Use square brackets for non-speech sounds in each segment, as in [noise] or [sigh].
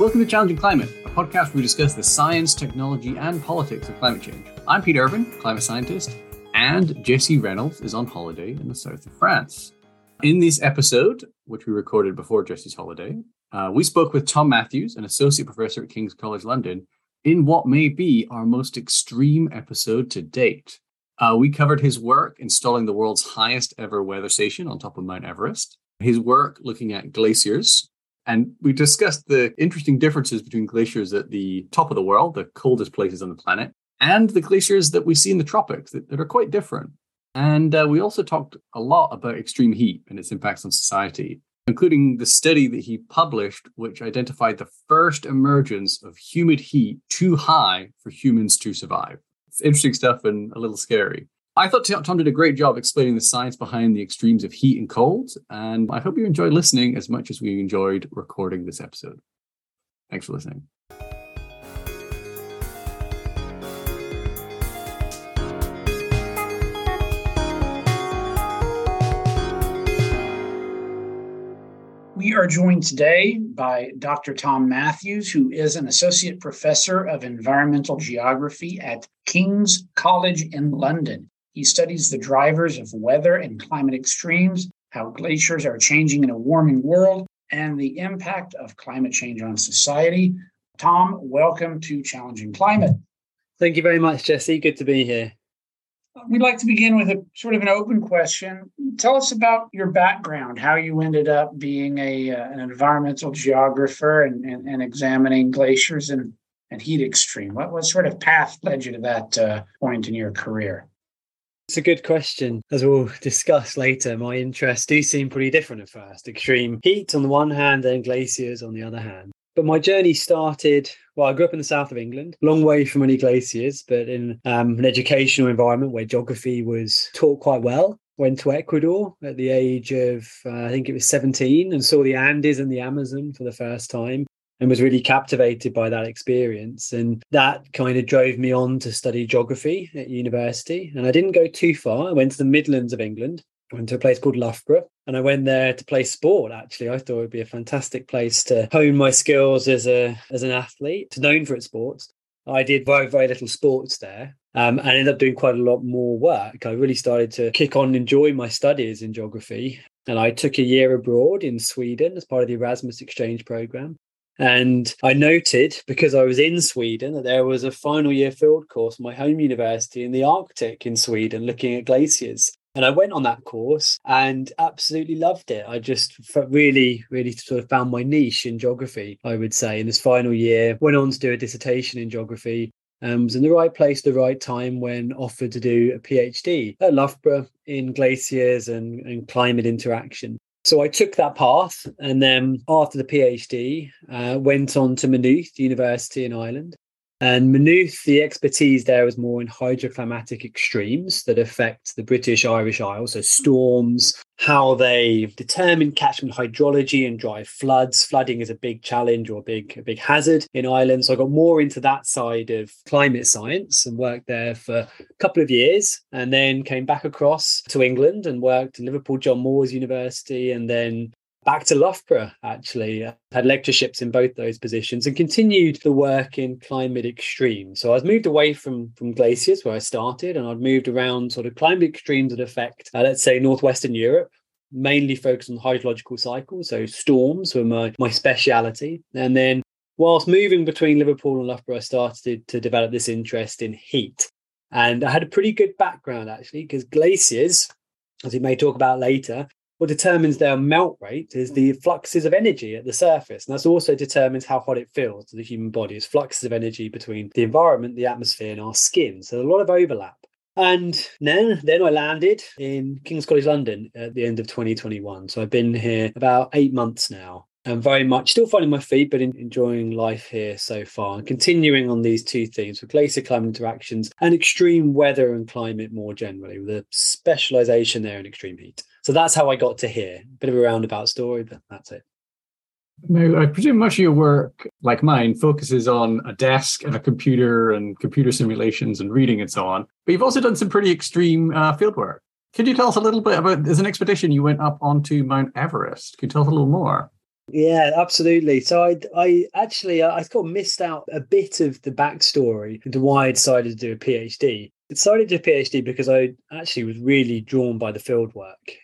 Welcome to Challenging Climate, a podcast where we discuss the science, technology, and politics of climate change. I'm Pete Irvine, climate scientist, and Jesse Reynolds is on holiday in the south of France. In this episode, which we recorded before Jesse's holiday, uh, we spoke with Tom Matthews, an associate professor at King's College London, in what may be our most extreme episode to date. Uh, we covered his work installing the world's highest ever weather station on top of Mount Everest, his work looking at glaciers, and we discussed the interesting differences between glaciers at the top of the world, the coldest places on the planet, and the glaciers that we see in the tropics that, that are quite different. And uh, we also talked a lot about extreme heat and its impacts on society, including the study that he published, which identified the first emergence of humid heat too high for humans to survive. It's interesting stuff and a little scary. I thought Tom did a great job explaining the science behind the extremes of heat and cold, and I hope you enjoyed listening as much as we enjoyed recording this episode. Thanks for listening. We are joined today by Dr. Tom Matthews, who is an associate professor of environmental geography at King's College in London. He studies the drivers of weather and climate extremes, how glaciers are changing in a warming world, and the impact of climate change on society. Tom, welcome to Challenging Climate. Thank you very much, Jesse. Good to be here. We'd like to begin with a sort of an open question. Tell us about your background, how you ended up being a, uh, an environmental geographer and, and, and, examining glaciers and, and heat extreme. What, what sort of path led you to that uh, point in your career? It's a good question. As we'll discuss later, my interests do seem pretty different at first. Extreme heat on the one hand and glaciers on the other hand. But my journey started, well, I grew up in the south of England, long way from any glaciers, but in um, an educational environment where geography was taught quite well. Went to Ecuador at the age of, uh, I think it was 17, and saw the Andes and the Amazon for the first time and was really captivated by that experience. And that kind of drove me on to study geography at university. And I didn't go too far. I went to the Midlands of England, I went to a place called Loughborough, and I went there to play sport. Actually, I thought it would be a fantastic place to hone my skills as a as an athlete, it's known for its sports. I did very very little sports there, um, and ended up doing quite a lot more work. I really started to kick on and enjoy my studies in geography. And I took a year abroad in Sweden as part of the Erasmus exchange program. And I noted because I was in Sweden that there was a final year field course, my home university in the Arctic in Sweden, looking at glaciers. And I went on that course and absolutely loved it. I just really, really sort of found my niche in geography, I would say. In this final year, went on to do a dissertation in geography and was in the right place, the right time when offered to do a PhD at Loughborough in glaciers and, and climate interaction. So I took that path, and then after the PhD, uh, went on to Maynooth University in Ireland. And Maynooth, the expertise there was more in hydroclimatic extremes that affect the British Irish Isles, so storms, how they determine catchment hydrology and drive floods. Flooding is a big challenge or a big, a big hazard in Ireland. So I got more into that side of climate science and worked there for a couple of years and then came back across to England and worked at Liverpool John Moores University and then back to Loughborough, actually. I had lectureships in both those positions and continued the work in climate extremes. So I was moved away from, from glaciers where I started and I'd moved around sort of climate extremes that affect, uh, let's say, Northwestern Europe, mainly focused on hydrological cycles. So storms were my, my speciality. And then whilst moving between Liverpool and Loughborough, I started to develop this interest in heat. And I had a pretty good background actually, because glaciers, as we may talk about later, what determines their melt rate is the fluxes of energy at the surface. And that also determines how hot it feels to the human body, is fluxes of energy between the environment, the atmosphere, and our skin. So a lot of overlap. And then, then I landed in King's College London at the end of 2021. So I've been here about eight months now. I'm very much still finding my feet, but enjoying life here so far. And continuing on these two themes with glacier climate interactions and extreme weather and climate more generally, with a specialization there in extreme heat. So that's how I got to here. A bit of a roundabout story, but that's it. Now, I presume much of your work, like mine, focuses on a desk and a computer and computer simulations and reading and so on. But you've also done some pretty extreme uh, field work. Could you tell us a little bit about? There's an expedition you went up onto Mount Everest. Could you tell us a little more? Yeah, absolutely. So I, I actually, I kind of missed out a bit of the backstory into why I decided to do a PhD. I decided to do a PhD because I actually was really drawn by the field work.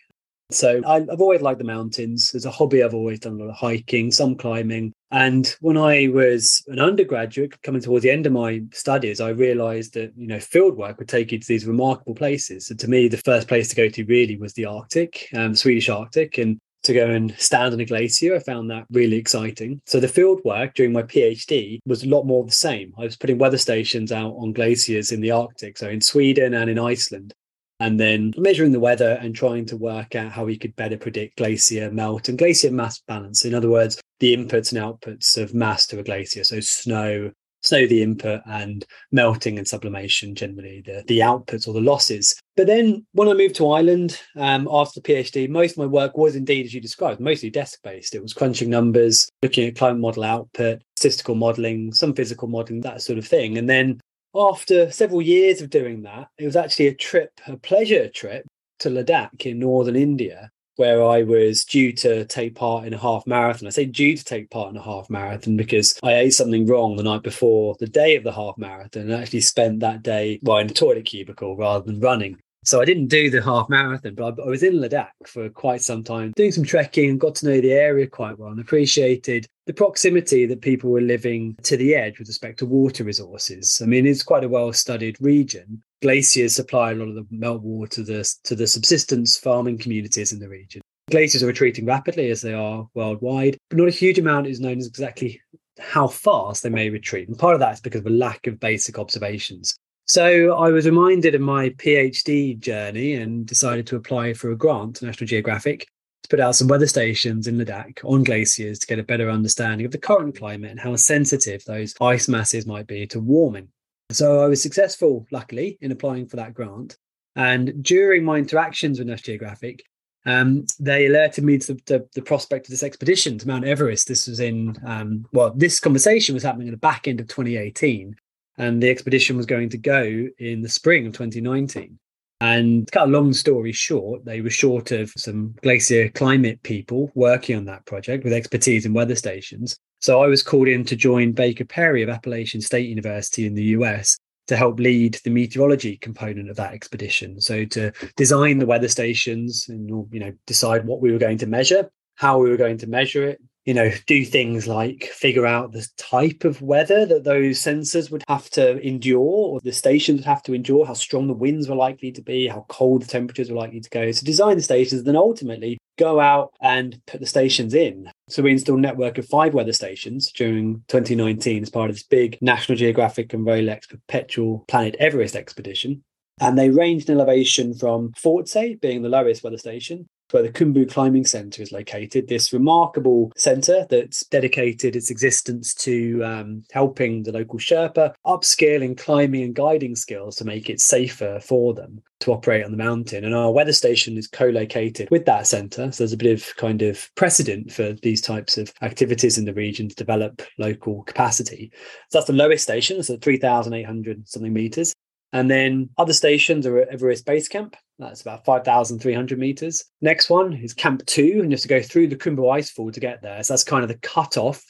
So I've always liked the mountains. As a hobby, I've always done a lot of hiking, some climbing. And when I was an undergraduate, coming towards the end of my studies, I realized that, you know, fieldwork would take you to these remarkable places. So to me, the first place to go to really was the Arctic, um, Swedish Arctic. And to go and stand on a glacier. I found that really exciting. So the field work during my PhD was a lot more of the same. I was putting weather stations out on glaciers in the Arctic, so in Sweden and in Iceland and then measuring the weather and trying to work out how we could better predict glacier melt and glacier mass balance. In other words, the inputs and outputs of mass to a glacier. So snow, snow the input and melting and sublimation generally the, the outputs or the losses. But then when I moved to Ireland um, after the PhD, most of my work was indeed as you described, mostly desk based. It was crunching numbers, looking at climate model output, statistical modeling, some physical modeling, that sort of thing. And then after several years of doing that, it was actually a trip, a pleasure trip to Ladakh in northern India, where I was due to take part in a half marathon. I say due to take part in a half marathon because I ate something wrong the night before the day of the half marathon and actually spent that day, well, in a toilet cubicle rather than running. So I didn't do the half marathon, but I, was in Ladakh for quite some time, doing some trekking and got to know the area quite well and appreciated the proximity that people were living to the edge with respect to water resources. I mean, it's quite a well studied region. Glaciers supply a lot of the meltwater to the, to the subsistence farming communities in the region. Glaciers are retreating rapidly as they are worldwide, but not a huge amount is known as exactly how fast they may retreat. And part of that is because of a lack of basic observations. So I was reminded of my PhD journey and decided to apply for a grant to National Geographic to put out some weather stations in Ladakh on glaciers to get a better understanding of the current climate and how sensitive those ice masses might be to warming. So I was successful, luckily, in applying for that grant. And during my interactions with National Geographic, um, they alerted me to the, the, the, prospect of this expedition to Mount Everest. This was in, um, well, this conversation was happening at the back end of 2018 and the expedition was going to go in the spring of 2019. And to cut a long story short, they were short of some glacier climate people working on that project with expertise in weather stations. So I was called in to join Baker Perry of Appalachian State University in the US to help lead the meteorology component of that expedition. So to design the weather stations and you know decide what we were going to measure, how we were going to measure it, you know, do things like figure out the type of weather that those sensors would have to endure or the stations would have to endure, how strong the winds were likely to be, how cold the temperatures were likely to go. So design the stations, then ultimately go out and put the stations in. So we installed a network of five weather stations during 2019 as part of this big National Geographic and Rolex perpetual Planet Everest expedition. And they ranged in elevation from Phortse, being the lowest weather station, where the Khumbu Climbing Centre is located, this remarkable centre that's dedicated its existence to um, helping the local Sherpa upskill in climbing and guiding skills to make it safer for them to operate on the mountain. And our weather station is co located with that centre. So there's a bit of kind of precedent for these types of activities in the region to develop local capacity. So that's the lowest station, so 3,800 something metres. And then other stations are at Everest Base Camp. That's about 5,300 meters. Next one is Camp 2, and you have to go through the Khumbu Icefall to get there. So that's kind of the cutoff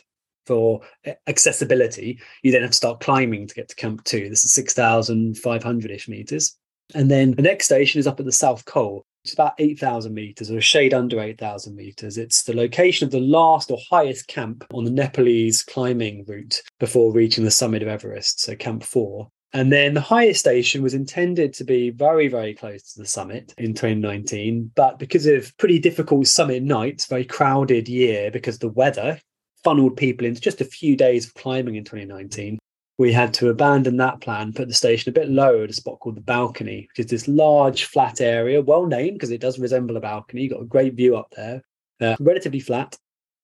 for accessibility. You then have to start climbing to get to Camp 2. This is 6,500 ish meters. And then the next station is up at the South Col. It's about 8,000 meters or a shade under 8,000 meters. It's the location of the last or highest camp on the Nepalese climbing route before reaching the summit of Everest. So, Camp 4. And then the highest station was intended to be very, very close to the summit in 2019. But because of pretty difficult summit nights, very crowded year, because the weather funneled people into just a few days of climbing in 2019, we had to abandon that plan, put the station a bit lower at a spot called the balcony, which is this large flat area, well named because it does resemble a balcony. You've got a great view up there, uh, relatively flat.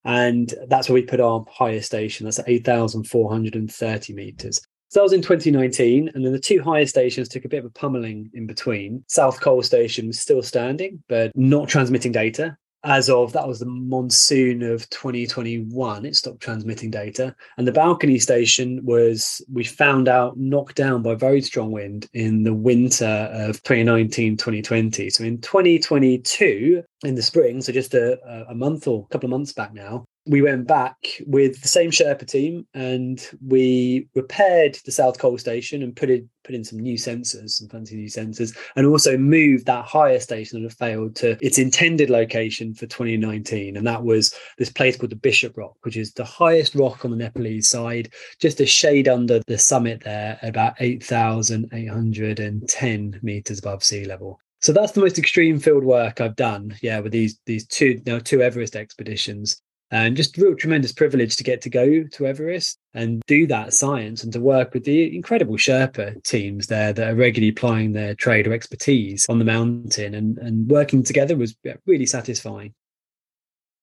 And that's where we put our highest station. That's at 8,430 meters. So that was in 2019. And then the two highest stations took a bit of a pummeling in between. South Col Station was still standing, but not transmitting data. As of that was the monsoon of 2021, it stopped transmitting data. And the balcony station was, we found out, knocked down by very strong wind in the winter of 2019 2020. So in 2022, in the spring, so just a, a month or a couple of months back now, we went back with the same Sherpa team and we repaired the South Col station and put it put in some new sensors, some fancy new sensors, and also moved that higher station that had failed to its intended location for 2019. And that was this place called the Bishop Rock, which is the highest rock on the Nepalese side, just a shade under the summit there, about 8,810 meters above sea level. So that's the most extreme field work I've done. Yeah, with these these two now two Everest expeditions, and just real tremendous privilege to get to go to Everest and do that science and to work with the incredible Sherpa teams there that are regularly applying their trade or expertise on the mountain and and working together was really satisfying.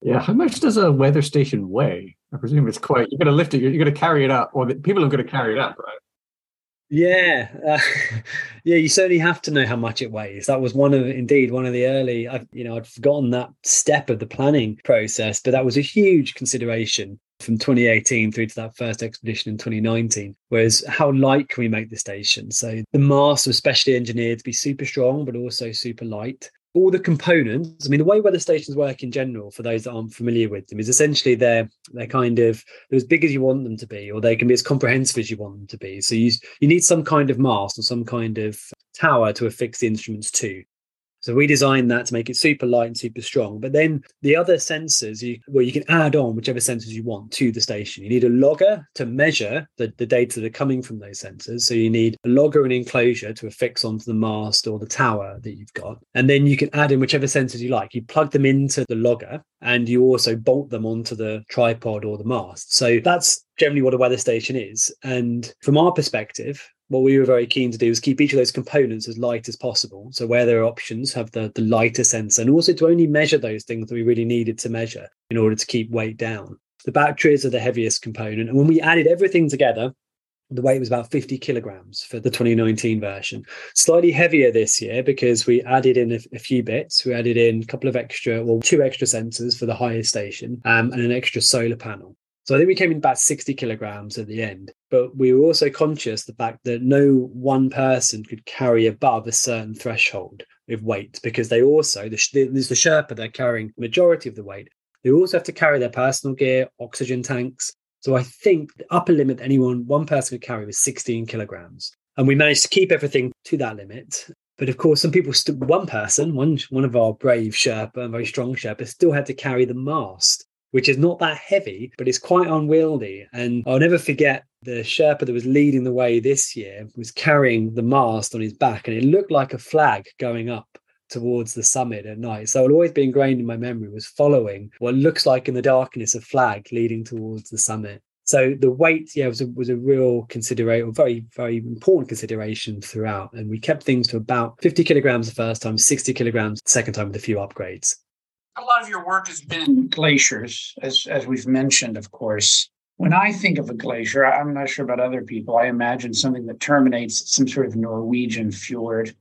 Yeah, how much does a weather station weigh? I presume it's quite. You're going to lift it. You're, you're going to carry it up, or the, people are going to carry it up, right? Yeah, uh, [laughs] yeah. You certainly have to know how much it weighs. That was one of, indeed, one of the early. I've, you know, I'd forgotten that step of the planning process, but that was a huge consideration from 2018 through to that first expedition in 2019 was how light can we make the station so the mast was specially engineered to be super strong but also super light all the components. I mean, the way weather stations work in general, for those that aren't familiar with them, is essentially they're they're kind of they're as big as you want them to be, or they can be as comprehensive as you want them to be. So you you need some kind of mast or some kind of tower to affix the instruments to. So we designed that to make it super light and super strong. But then the other sensors, you, well, you can add on whichever sensors you want to the station. You need a logger to measure the, the data that are coming from those sensors. So you need a logger and enclosure to affix onto the mast or the tower that you've got. And then you can add in whichever sensors you like. You plug them into the logger and you also bolt them onto the tripod or the mast. So that's generally what a weather station is. And from our perspective, what we were very keen to do is keep each of those components as light as possible. So where there are options, have the, the lighter sensor, and also to only measure those things that we really needed to measure in order to keep weight down. The batteries are the heaviest component. And when we added everything together, the weight was about 50 kilograms for the 2019 version. Slightly heavier this year because we added in a, a, few bits. We added in a couple of extra, well, two extra sensors for the highest station um, and an extra solar panel. So I think we came in about 60 kilograms at the end. But we were also conscious the fact that no one person could carry above a certain threshold of weight because they also, the, there's the Sherpa, they're carrying the majority of the weight. They also have to carry their personal gear, oxygen tanks. So I think the upper limit anyone, one person could carry was 16 kilograms. And we managed to keep everything to that limit. But of course, some people, st- one person, one one of our brave Sherpa, very strong Sherpa, still had to carry the mast which is not that heavy, but it's quite unwieldy. And I'll never forget the Sherpa that was leading the way this year was carrying the mast on his back, and it looked like a flag going up towards the summit at night. So it'll always be ingrained in my memory was following what looks like in the darkness a flag leading towards the summit. So the weight, yeah, was a, was a real consideration, very, very important consideration throughout. And we kept things to about 50 kilograms the first time, 60 kilograms the second time with a few upgrades a lot of your work has been in glaciers, as as we've mentioned, of course. When I think of a glacier, I'm not sure about other people. I imagine something that terminates some sort of Norwegian fjord.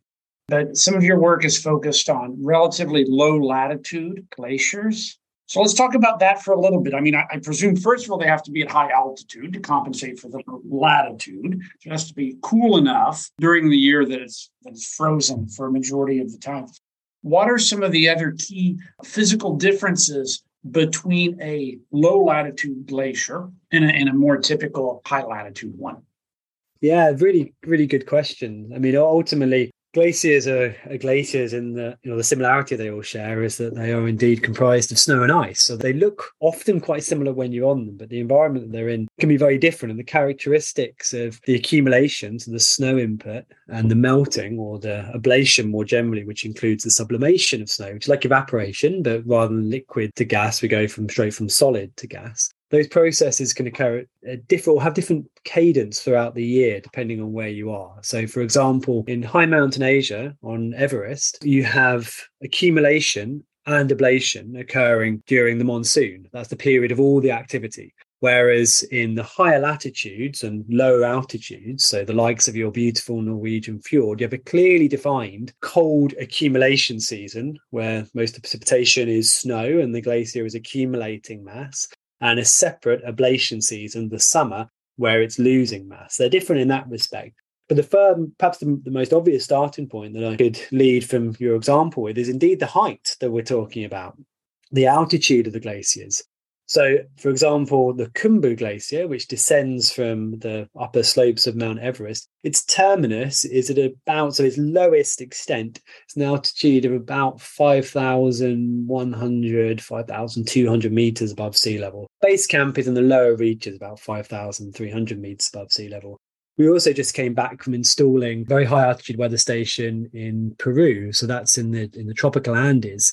But some of your work is focused on relatively low latitude glaciers. So let's talk about that for a little bit. I mean, I, I, presume, first of all, they have to be at high altitude to compensate for the latitude. It has to be cool enough during the year that it's, that it's frozen for a majority of the time. What are some of the other key physical differences between a low latitude glacier and a, and a more typical high latitude one? Yeah, really, really good question. I mean, ultimately, glaciers are, are, glaciers and the you know the similarity they all share is that they are indeed comprised of snow and ice. So they look often quite similar when you're on them but the environment that they're in can be very different. And the characteristics of the accumulations and the snow input and the melting or the ablation more generally which includes the sublimation of snow which is like evaporation but rather than liquid to gas we go from straight from solid to gas those processes can occur at different or have different cadence throughout the year depending on where you are. So, for example, in high mountain Asia on Everest, you have accumulation and ablation occurring during the monsoon. That's the period of all the activity. Whereas in the higher latitudes and lower altitudes, so the likes of your beautiful Norwegian fjord, you have a clearly defined cold accumulation season where most of the precipitation is snow and the glacier is accumulating mass and a separate ablation season, the summer, where it's losing mass. They're different in that respect. But the firm, perhaps the, the, most obvious starting point that I could lead from your example with is indeed the height that we're talking about, the altitude of the glaciers. So, for example, the Khumbu Glacier, which descends from the upper slopes of Mount Everest, its terminus is at about, so its lowest extent, it's an altitude of about 5,100, 5,200 meters above sea level. Base camp is in the lower reaches, about 5,300 meters above sea level. We also just came back from installing very high altitude weather station in Peru. So that's in the in the tropical Andes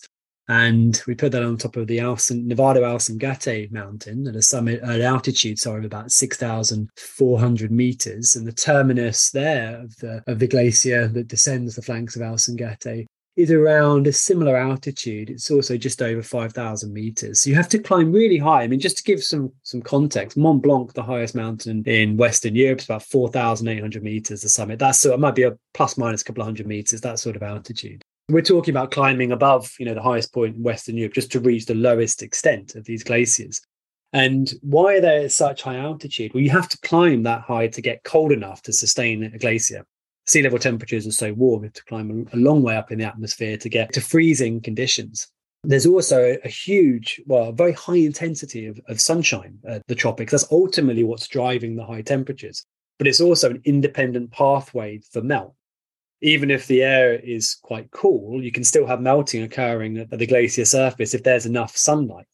and we put that on top of the Alcin, Nevado Ausangate mountain at a summit at altitude sorry of about 6400 meters. And the terminus there of the of the glacier that descends the flanks of Ausangate is around a similar altitude. It's also just over 5000 meters. So you have to climb really high. I mean just to give some some context mont blanc the highest mountain in western europe is about 4800 meters the summit. That's so it might be a plus minus a couple of hundred meters that sort of altitude we're talking about climbing above, you know, the highest point in Western Europe just to reach the lowest extent of these glaciers. And why are they at such high altitude? Well, you have to climb that high to get cold enough to sustain a glacier. Sea level temperatures are so warm, you have to climb a long way up in the atmosphere to get to freezing conditions. There's also a huge, well, very high intensity of, of sunshine at the tropics. That's ultimately what's driving the high temperatures. But it's also an independent pathway for melt even if the air is quite cool, you can still have melting occurring at the glacier surface if there's enough sunlight.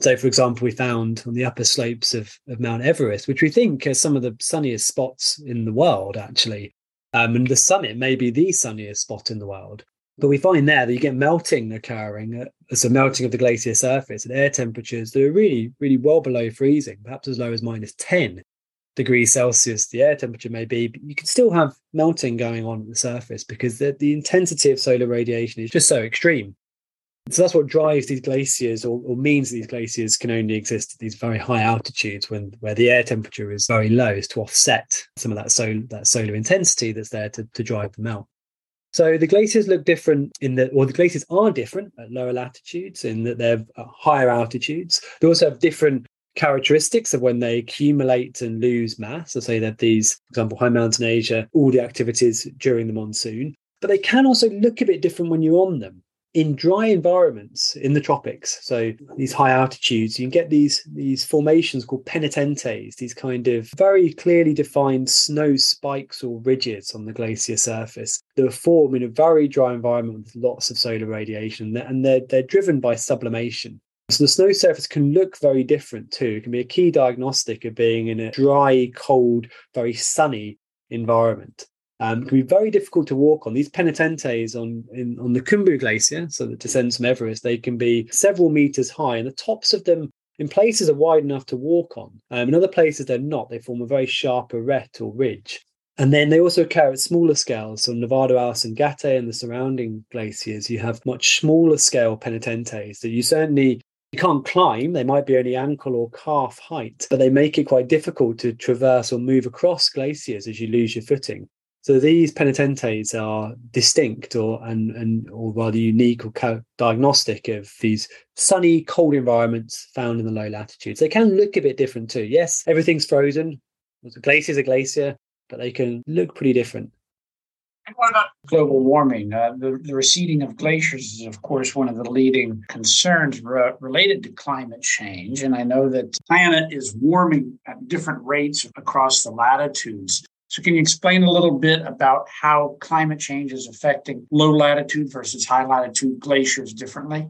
So, for example, we found on the upper slopes of, of Mount Everest, which we think are some of the sunniest spots in the world, actually. Um, and the summit may be the sunniest spot in the world. But we find there that you get melting occurring, uh, so melting of the glacier surface at air temperatures that are really, really well below freezing, perhaps as low as minus 10 degrees Celsius the air temperature may be, but you can still have melting going on at the surface because the, the intensity of solar radiation is just so extreme. So that's what drives these glaciers or, or, means these glaciers can only exist at these very high altitudes when where the air temperature is very low is to offset some of that solar that solar intensity that's there to, to drive them out. So the glaciers look different in that, or the glaciers are different at lower latitudes in that they're at higher altitudes. They also have different characteristics of when they accumulate and lose mass. So say that these, for example, high mountain Asia, all the activities during the monsoon, but they can also look a bit different when you're on them. In dry environments in the tropics, so these high altitudes, you can get these these formations called penitentes, these kind of very clearly defined snow spikes or ridges on the glacier surface that form in a very dry environment with lots of solar radiation, and they're they're driven by sublimation. So the snow surface can look very different too. It can be a key diagnostic of being in a dry, cold, very sunny environment. Um, it can be very difficult to walk on. These penitentes on in, on the Khumbu Glacier, so that descends from Everest, they can be several meters high, and the tops of them in places are wide enough to walk on. Um, in other places they're not. They form a very sharp arête or ridge. And then they also occur at smaller scales. So Nevado Ausangate and Gate and the surrounding glaciers, you have much smaller scale penitentes that you certainly you can't climb, they might be only ankle or calf height, but they make it quite difficult to traverse or move across glaciers as you lose your footing. So these penitentes are distinct or and, and or rather unique or co- diagnostic of these sunny, cold environments found in the low latitudes. They can look a bit different too. Yes, everything's frozen. The glacier is a glacier, but they can look pretty different. And what about global warming? Uh, the, the, receding of glaciers is, of course, one of the leading concerns re- related to climate change. And I know that the planet is warming at different rates across the latitudes. So, can you explain a little bit about how climate change is affecting low latitude versus high latitude glaciers differently?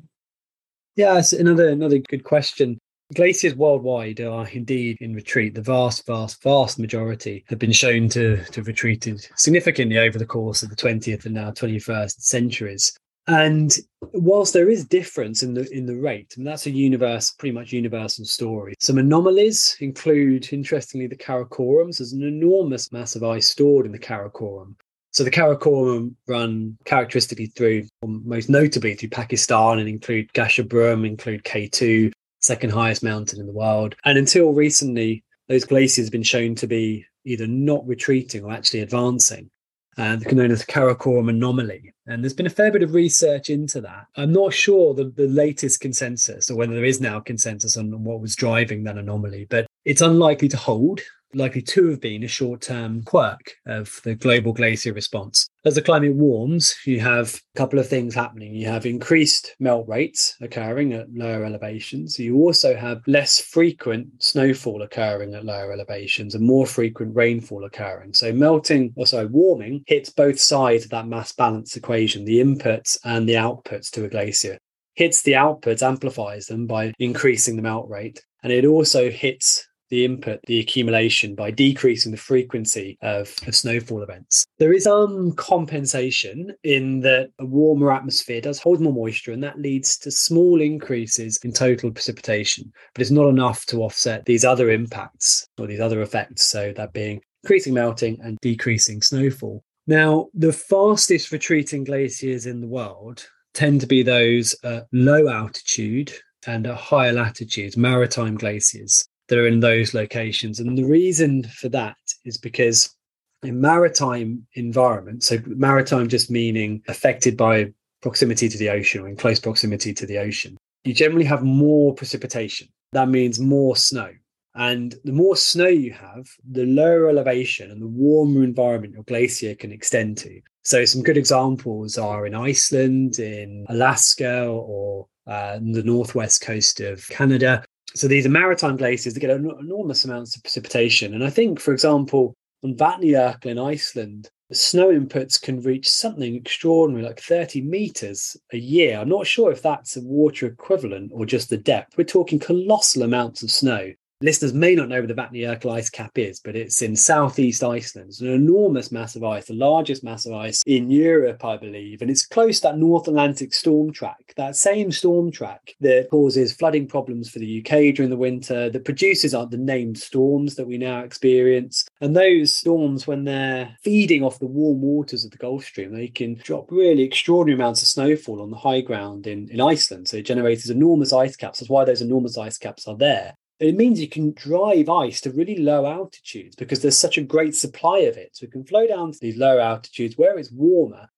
Yeah, it's another another good question. Glaciers worldwide are indeed in retreat. The vast, vast, vast majority have been shown to, to have retreated significantly over the course of the 20th and now 21st centuries. And whilst there is difference in the in the rate, and that's a universe, pretty much universal story. Some anomalies include, interestingly, the Karakorums. There's an enormous mass of ice stored in the Karakoram. So the Karakoram run characteristically through, most notably through Pakistan, and include Gasherbrum, include K2, second highest mountain in the world. And until recently, those glaciers have been shown to be either not retreating or actually advancing. And known as Karakoram anomaly. And there's been a fair bit of research into that. I'm not sure the, the latest consensus or whether there is now consensus on what was driving that anomaly, but it's unlikely to hold. Likely to have been a short term quirk of the global glacier response. As the climate warms, you have a couple of things happening. You have increased melt rates occurring at lower elevations. You also have less frequent snowfall occurring at lower elevations and more frequent rainfall occurring. So melting, or sorry, warming hits both sides of that mass balance equation, the inputs and the outputs to a glacier. Hits the outputs, amplifies them by increasing the melt rate, and it also hits the input, the accumulation by decreasing the frequency of, of, snowfall events. There is some compensation in that a warmer atmosphere does hold more moisture, and that leads to small increases in total precipitation, but it's not enough to offset these other impacts or these other effects. So, that being increasing melting and decreasing snowfall. Now, the fastest retreating glaciers in the world tend to be those at low altitude and at higher latitudes, maritime glaciers that are in those locations. And the reason for that is because in maritime environments, so maritime just meaning affected by proximity to the ocean or in close proximity to the ocean, you generally have more precipitation. That means more snow. And the more snow you have, the lower elevation and the warmer environment your glacier can extend to. So, some good examples are in Iceland, in Alaska, or uh, the northwest coast of Canada. So these are maritime glaciers that get enormous amounts of precipitation. And I think, for example, on Vatnajökull in Iceland, the snow inputs can reach something extraordinary, like 30 meters a year. I'm not sure if that's a water equivalent or just the depth. We're talking colossal amounts of snow. Listeners may not know where the Vatnajökull ice cap is, but it's in southeast Iceland. It's an enormous mass of ice, the largest mass of ice in Europe, I believe. And it's close to that North Atlantic storm track, that same storm track that causes flooding problems for the UK during the winter, that produces aren't the named storms that we now experience. And those storms, when they're feeding off the warm waters of the Gulf Stream, they can drop really extraordinary amounts of snowfall on the high ground in, in Iceland. So it generates enormous ice caps. That's why those enormous ice caps are there it means you can drive ice to really low altitudes because there's such a great supply of it. So it can flow down to these low altitudes where it's warmer.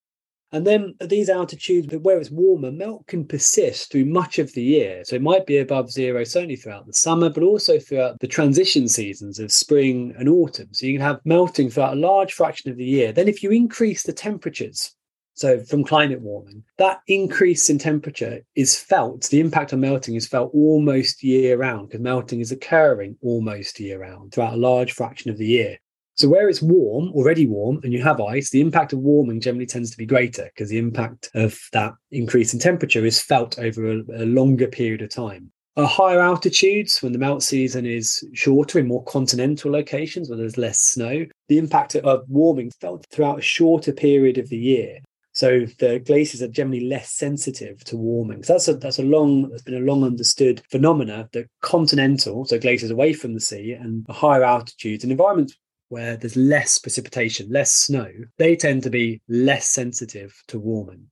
And then at these altitudes where it's warmer, melt can persist through much of the year. So it might be above zero certainly throughout the summer, but also throughout the transition seasons of spring and autumn. So you can have melting throughout a large fraction of the year. Then if you increase the temperatures so, from climate warming, that increase in temperature is felt, the impact on melting is felt almost year round because melting is occurring almost year round throughout a large fraction of the year. So, where it's warm, already warm, and you have ice, the impact of warming generally tends to be greater because the impact of that increase in temperature is felt over a, a longer period of time. At higher altitudes, when the melt season is shorter in more continental locations where there's less snow, the impact of warming felt throughout a shorter period of the year. So the glaciers are generally less sensitive to warming. So that's a that's a long that's been a long understood phenomena that continental, so glaciers away from the sea and higher altitudes and environments where there's less precipitation, less snow, they tend to be less sensitive to warming.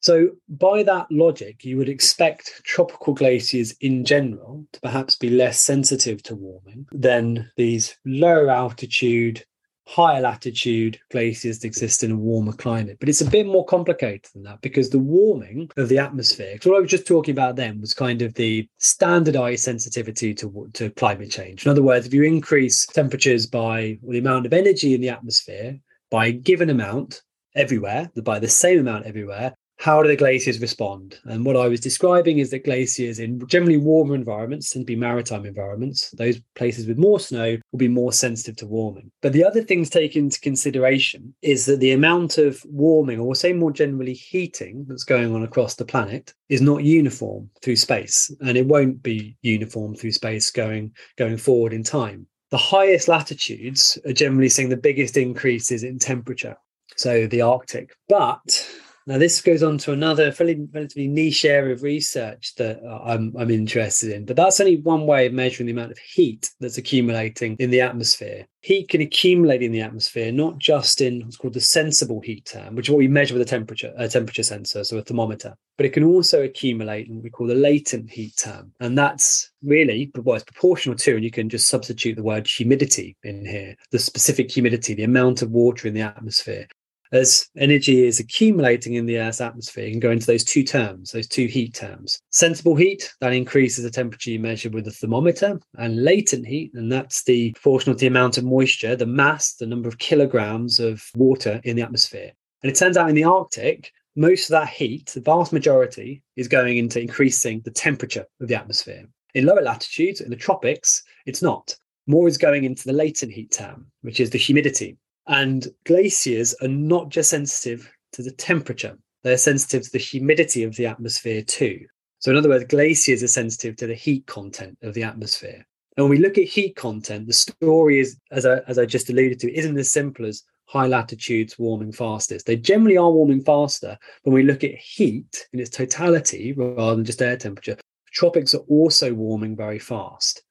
So, by that logic, you would expect tropical glaciers in general to perhaps be less sensitive to warming than these lower altitude, higher latitude glaciers exist in a warmer climate. But it's a bit more complicated than that because the warming of the atmosphere, because what I was just talking about then was kind of the standardized sensitivity to, to climate change. In other words, if you increase temperatures by the amount of energy in the atmosphere by a given amount everywhere, by the same amount everywhere, how do the glaciers respond? And what I was describing is that glaciers in generally warmer environments tend to be maritime environments. Those places with more snow will be more sensitive to warming. But the other things taken into consideration is that the amount of warming, or we'll say more generally heating, that's going on across the planet is not uniform through space. And it won't be uniform through space going, going forward in time. The highest latitudes are generally seeing the biggest increases in temperature. So the Arctic. But now, this goes on to another fairly relatively niche area of research that uh, I'm, I'm interested in, but that's only one way of measuring the amount of heat that's accumulating in the atmosphere. Heat can accumulate in the atmosphere, not just in what's called the sensible heat term, which is what we measure with a temperature, a temperature sensor, so a thermometer, but it can also accumulate in what we call the latent heat term. And that's really, well, it's proportional to, and you can just substitute the word humidity in here, the specific humidity, the amount of water in the atmosphere. As energy is accumulating in the Earth's atmosphere, you can go into those two terms, those two heat terms. Sensible heat, that increases the temperature you measure with a thermometer, and latent heat, and that's the proportion of the amount of moisture, the mass, the number of kilograms of water in the atmosphere. And it turns out in the Arctic, most of that heat, the vast majority, is going into increasing the temperature of the atmosphere. In lower latitudes, in the tropics, it's not. More is going into the latent heat term, which is the humidity. And glaciers are not just sensitive to the temperature, they're sensitive to the humidity of the atmosphere too. So, in other words, glaciers are sensitive to the heat content of the atmosphere. And when we look at heat content, the story is, as I, as I just alluded to, isn't as simple as high latitudes warming fastest. They generally are warming faster. When we look at heat in its totality rather than just air temperature, tropics are also warming very fast.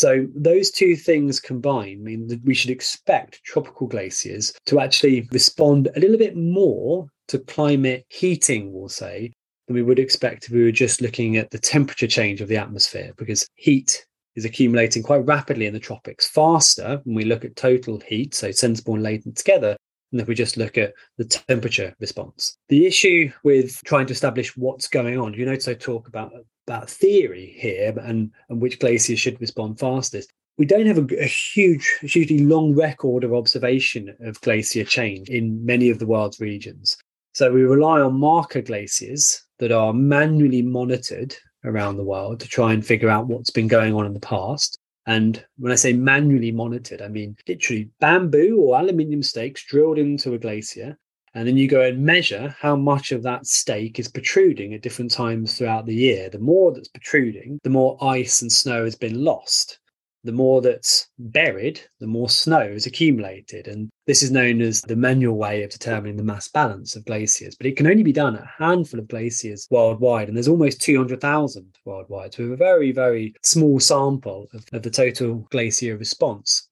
So those two things combined mean that we should expect tropical glaciers to actually respond a little bit more to climate heating, we'll say, than we would expect if we were just looking at the temperature change of the atmosphere, because heat is accumulating quite rapidly in the tropics, faster when we look at total heat, so sensible and latent together, than if we just look at the temperature response. The issue with trying to establish what's going on, you notice I talk about that theory here and, and which glaciers should respond fastest. We don't have a, a huge, hugely long record of observation of glacier change in many of the world's regions. So we rely on marker glaciers that are manually monitored around the world to try and figure out what's been going on in the past. And when I say manually monitored, I mean literally bamboo or aluminium stakes drilled into a glacier. And then you go and measure how much of that stake is protruding at different times throughout the year. The more that's protruding, the more ice and snow has been lost the more that's buried, the more snow is accumulated. And this is known as the manual way of determining the mass balance of glaciers. But it can only be done at a handful of glaciers worldwide. And there's almost 200,000 worldwide. So we have a very, very small sample of, of the total glacier response.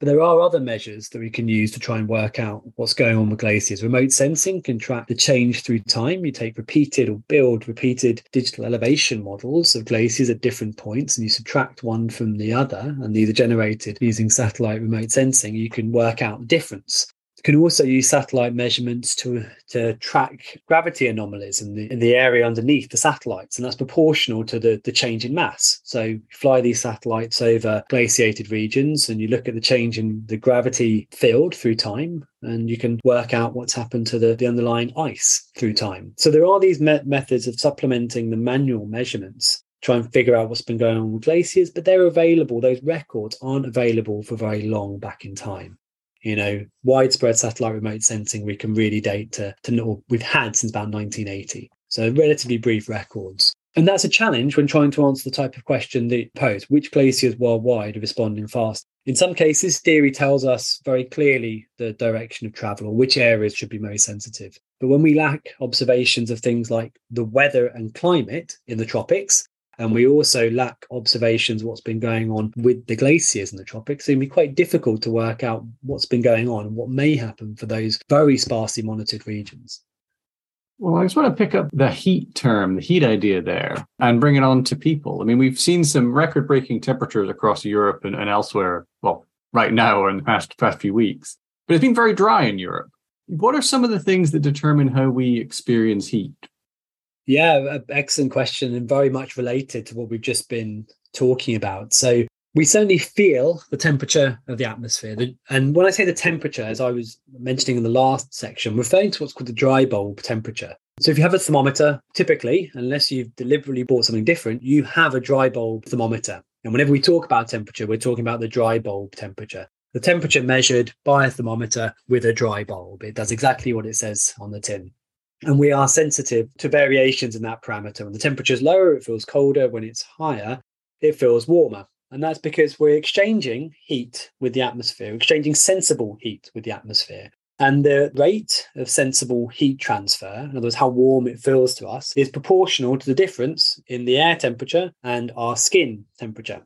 But there are other measures that we can use to try and work out what's going on with glaciers. Remote sensing can track the change through time. You take repeated or build repeated digital elevation models of glaciers at different points and you subtract one from the other, and these are generated using satellite remote sensing. You can work out the difference can also use satellite measurements to to track gravity anomalies in the in the area underneath the satellites, and that's proportional to the the change in mass. So you fly these satellites over glaciated regions, and you look at the change in the gravity field through time, and you can work out what's happened to the, the underlying ice through time. So there are these me- methods of supplementing the manual measurements try and figure out what's been going on with glaciers, but they're available. Those records aren't available for very long back in time you know, widespread satellite remote sensing we can really date to, to we've had since about 1980. So relatively brief records. And that's a challenge when trying to answer the type of question that you pose which glaciers worldwide are responding fast? In some cases, theory tells us very clearly the direction of travel or which areas should be most sensitive. But when we lack observations of things like the weather and climate in the tropics, and we also lack observations what's been going on with the glaciers in the tropics. So it'd be quite difficult to work out what's been going on and what may happen for those very sparsely monitored regions. Well, I just want to pick up the heat term, the heat idea there, and bring it on to people. I mean, we've seen some record breaking temperatures across Europe and, and elsewhere, well, right now or in the past, past few weeks, but it's been very dry in Europe. What are some of the things that determine how we experience heat? Yeah, excellent question, and very much related to what we've just been talking about. So, we certainly feel the temperature of the atmosphere. And when I say the temperature, as I was mentioning in the last section, referring to what's called the dry bulb temperature. So, if you have a thermometer, typically, unless you've deliberately bought something different, you have a dry bulb thermometer. And whenever we talk about temperature, we're talking about the dry bulb temperature. The temperature measured by a thermometer with a dry bulb. It does exactly what it says on the tin. And we are sensitive to variations in that parameter. When the temperature is lower, it feels colder. When it's higher, it feels warmer. And that's because we're exchanging heat with the atmosphere, exchanging sensible heat with the atmosphere. And the rate of sensible heat transfer, in other words, how warm it feels to us, is proportional to the difference in the air temperature and our skin temperature.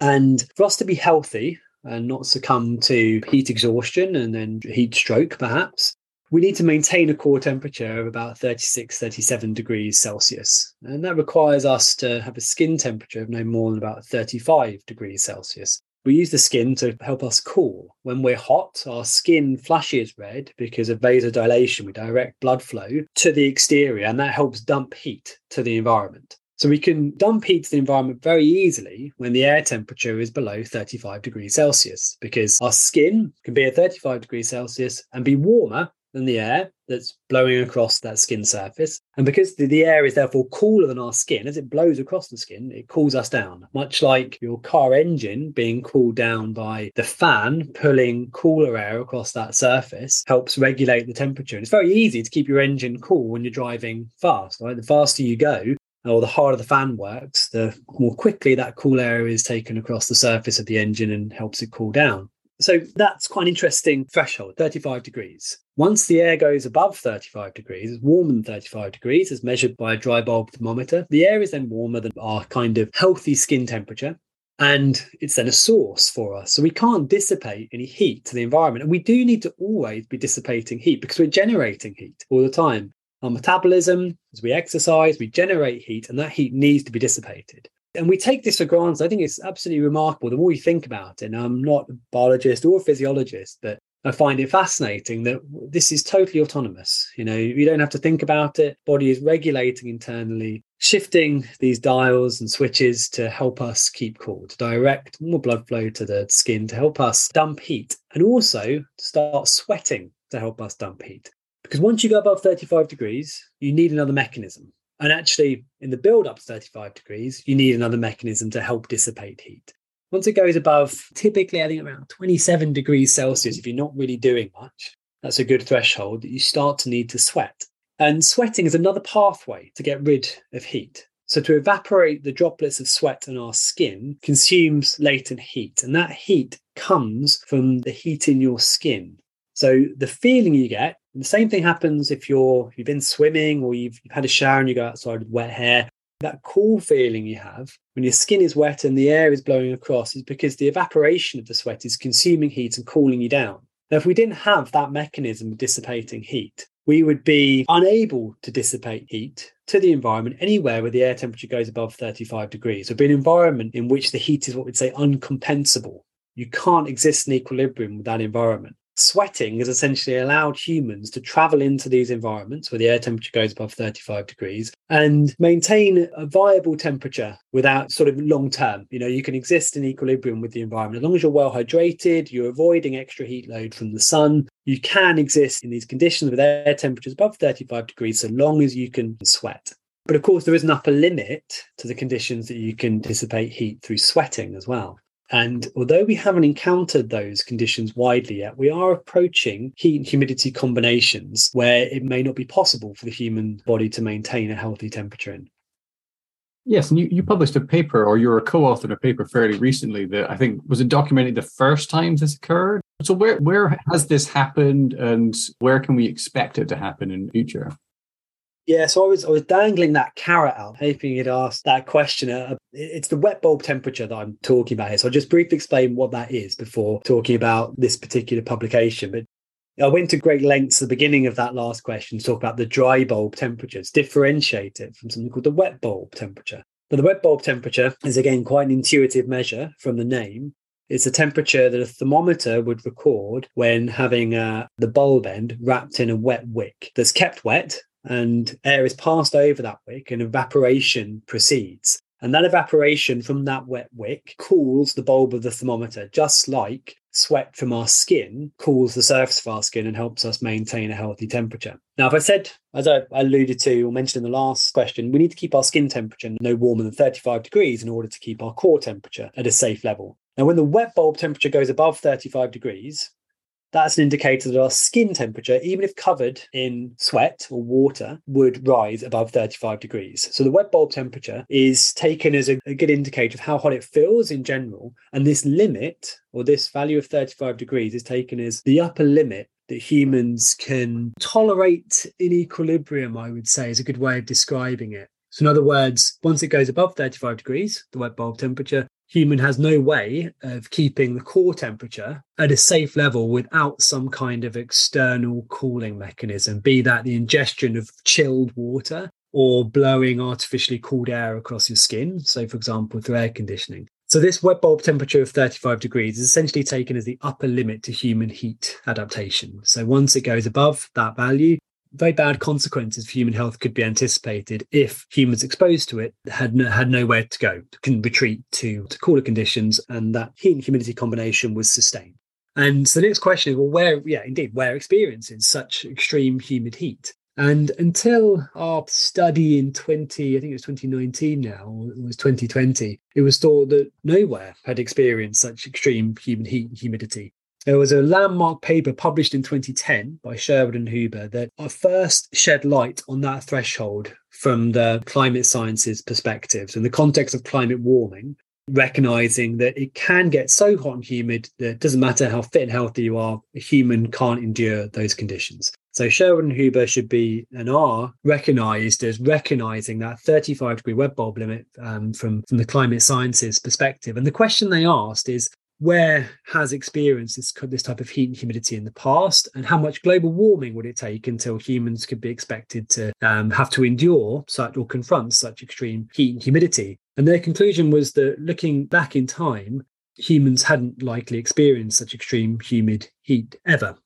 And for us to be healthy and not succumb to heat exhaustion and then heat stroke, perhaps, we need to maintain a core temperature of about 36, 37 degrees Celsius. And that requires us to have a skin temperature of no more than about 35 degrees Celsius. We use the skin to help us cool. When we're hot, our skin flushes red because of vasodilation. We direct blood flow to the exterior, and that helps dump heat to the environment. So we can dump heat to the environment very easily when the air temperature is below 35 degrees Celsius, because our skin can be at 35 degrees Celsius and be warmer than the air that's blowing across that skin surface. And because the, the, air is therefore cooler than our skin, as it blows across the skin, it cools us down, much like your car engine being cooled down by the fan pulling cooler air across that surface helps regulate the temperature. And it's very easy to keep your engine cool when you're driving fast, right? The faster you go, or the harder the fan works, the more quickly that cool air is taken across the surface of the engine and helps it cool down. So that's quite an interesting threshold, 35 degrees. Once the air goes above 35 degrees, it's warmer than 35 degrees, as measured by a dry bulb thermometer. The air is then warmer than our kind of healthy skin temperature. And it's then a source for us. So we can't dissipate any heat to the environment. And we do need to always be dissipating heat because we're generating heat all the time. Our metabolism, as we exercise, we generate heat, and that heat needs to be dissipated and we take this for granted. I think it's absolutely remarkable the more you think about it. And I'm not a biologist or a physiologist, but I find it fascinating that this is totally autonomous. You know, you don't have to think about it. Body is regulating internally, shifting these dials and switches to help us keep cool, to direct more blood flow to the skin, to help us dump heat, and also start sweating to help us dump heat. Because once you go above 35 degrees, you need another mechanism. And actually, in the build up to 35 degrees, you need another mechanism to help dissipate heat. Once it goes above, typically, I think around 27 degrees Celsius, if you're not really doing much, that's a good threshold that you start to need to sweat. And sweating is another pathway to get rid of heat. So, to evaporate the droplets of sweat on our skin consumes latent heat, and that heat comes from the heat in your skin. So, the feeling you get and the same thing happens if you're you've been swimming or you've, you've had a shower and you go outside with wet hair. That cool feeling you have when your skin is wet and the air is blowing across is because the evaporation of the sweat is consuming heat and cooling you down. Now, if we didn't have that mechanism of dissipating heat, we would be unable to dissipate heat to the environment anywhere where the air temperature goes above 35 degrees. It would be an environment in which the heat is what we'd say uncompensable. You can't exist in equilibrium with that environment sweating has essentially allowed humans to travel into these environments where the air temperature goes above 35 degrees and maintain a viable temperature without sort of long term. You know, you can exist in equilibrium with the environment. As long as you're well hydrated, you're avoiding extra heat load from the sun, you can exist in these conditions with air temperatures above 35 degrees so long as you can sweat. But of course, there is an upper limit to the conditions that you can dissipate heat through sweating as well. And although we haven't encountered those conditions widely yet, we are approaching heat and humidity combinations where it may not be possible for the human body to maintain a healthy temperature in. Yes, and you, you published a paper or you were a co-author in a paper fairly recently that I think was it documenting the first time this occurred. So where where has this happened and where can we expect it to happen in future? Yeah, so I was I was dangling that carrot out, hoping you'd ask that question. Uh, it's the wet bulb temperature that I'm talking about here. So I'll just briefly explain what that is before talking about this particular publication. But I went to great lengths at the beginning of that last question to talk about the dry bulb temperatures, differentiate it from something called the wet bulb temperature. But the wet bulb temperature is again quite an intuitive measure from the name. It's a temperature that a thermometer would record when having uh, the bulb end wrapped in a wet wick that's kept wet and air is passed over that wick and evaporation proceeds. And that evaporation from that wet wick cools the bulb of the thermometer, just like sweat from our skin cools the surface of our skin and helps us maintain a healthy temperature. Now, if I said, as I alluded to or mentioned in the last question, we need to keep our skin temperature no warmer than 35 degrees in order to keep our core temperature at a safe level. Now, when the wet bulb temperature goes above 35 degrees, that's an indicator that our skin temperature, even if covered in sweat or water, would rise above 35 degrees. So the wet bulb temperature is taken as a, a, good indicator of how hot it feels in general. And this limit, or this value of 35 degrees, is taken as the upper limit that humans can tolerate in equilibrium, I would say, is a good way of describing it. So, in other words, once it goes above 35 degrees, the wet bulb temperature, human has no way of keeping the core temperature at a safe level without some kind of external cooling mechanism, be that the ingestion of chilled water or blowing artificially cooled air across your skin. So, for example, through air conditioning. So this wet bulb temperature of 35 degrees is essentially taken as the upper limit to human heat adaptation. So once it goes above that value, very bad consequences for human health could be anticipated if humans exposed to it had no, had nowhere to go, can retreat to, to cooler conditions, and that heat and humidity combination was sustained. And so the next question is, well, where, yeah, indeed, where experiences such extreme humid heat? And until our study in 20, I think it was 2019 now, or it was 2020, it was thought that nowhere had experienced such extreme human heat and humidity. There was a landmark paper published in 2010 by Sherwood and Huber that first shed light on that threshold from the climate sciences perspectives in the context of climate warming, recognizing that it can get so hot and humid that it doesn't matter how fit and healthy you are, a human can't endure those conditions. So Sherwood and Huber should be and are recognized as recognizing that 35 degree wet bulb limit um, from, from the climate sciences perspective. And the question they asked is where has experienced this, this type of heat and humidity in the past and how much global warming would it take until humans could be expected to um, have to endure such or confront such extreme heat and humidity? And their conclusion was that looking back in time humans hadn't likely experienced such extreme humid heat ever.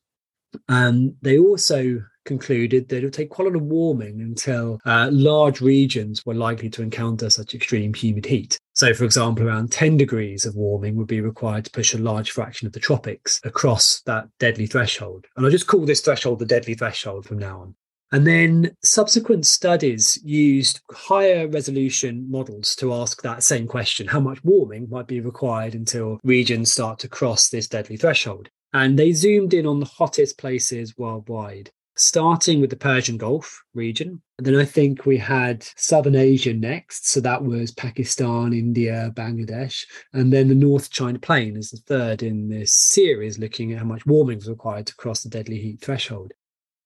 And they also concluded that it would take quite a lot of warming until uh, large regions were likely to encounter such extreme humid heat. So, for example, around 10 degrees of warming would be required to push a large fraction of the tropics across that deadly threshold. And I'll just call this threshold the deadly threshold from now on. And then subsequent studies used higher resolution models to ask that same question how much warming might be required until regions start to cross this deadly threshold? And they zoomed in on the hottest places worldwide starting with the Persian Gulf region. And then I think we had Southern Asia next. So that was Pakistan, India, Bangladesh. And then the North China Plain is the third in this series, looking at how much warming was required to cross the deadly heat threshold.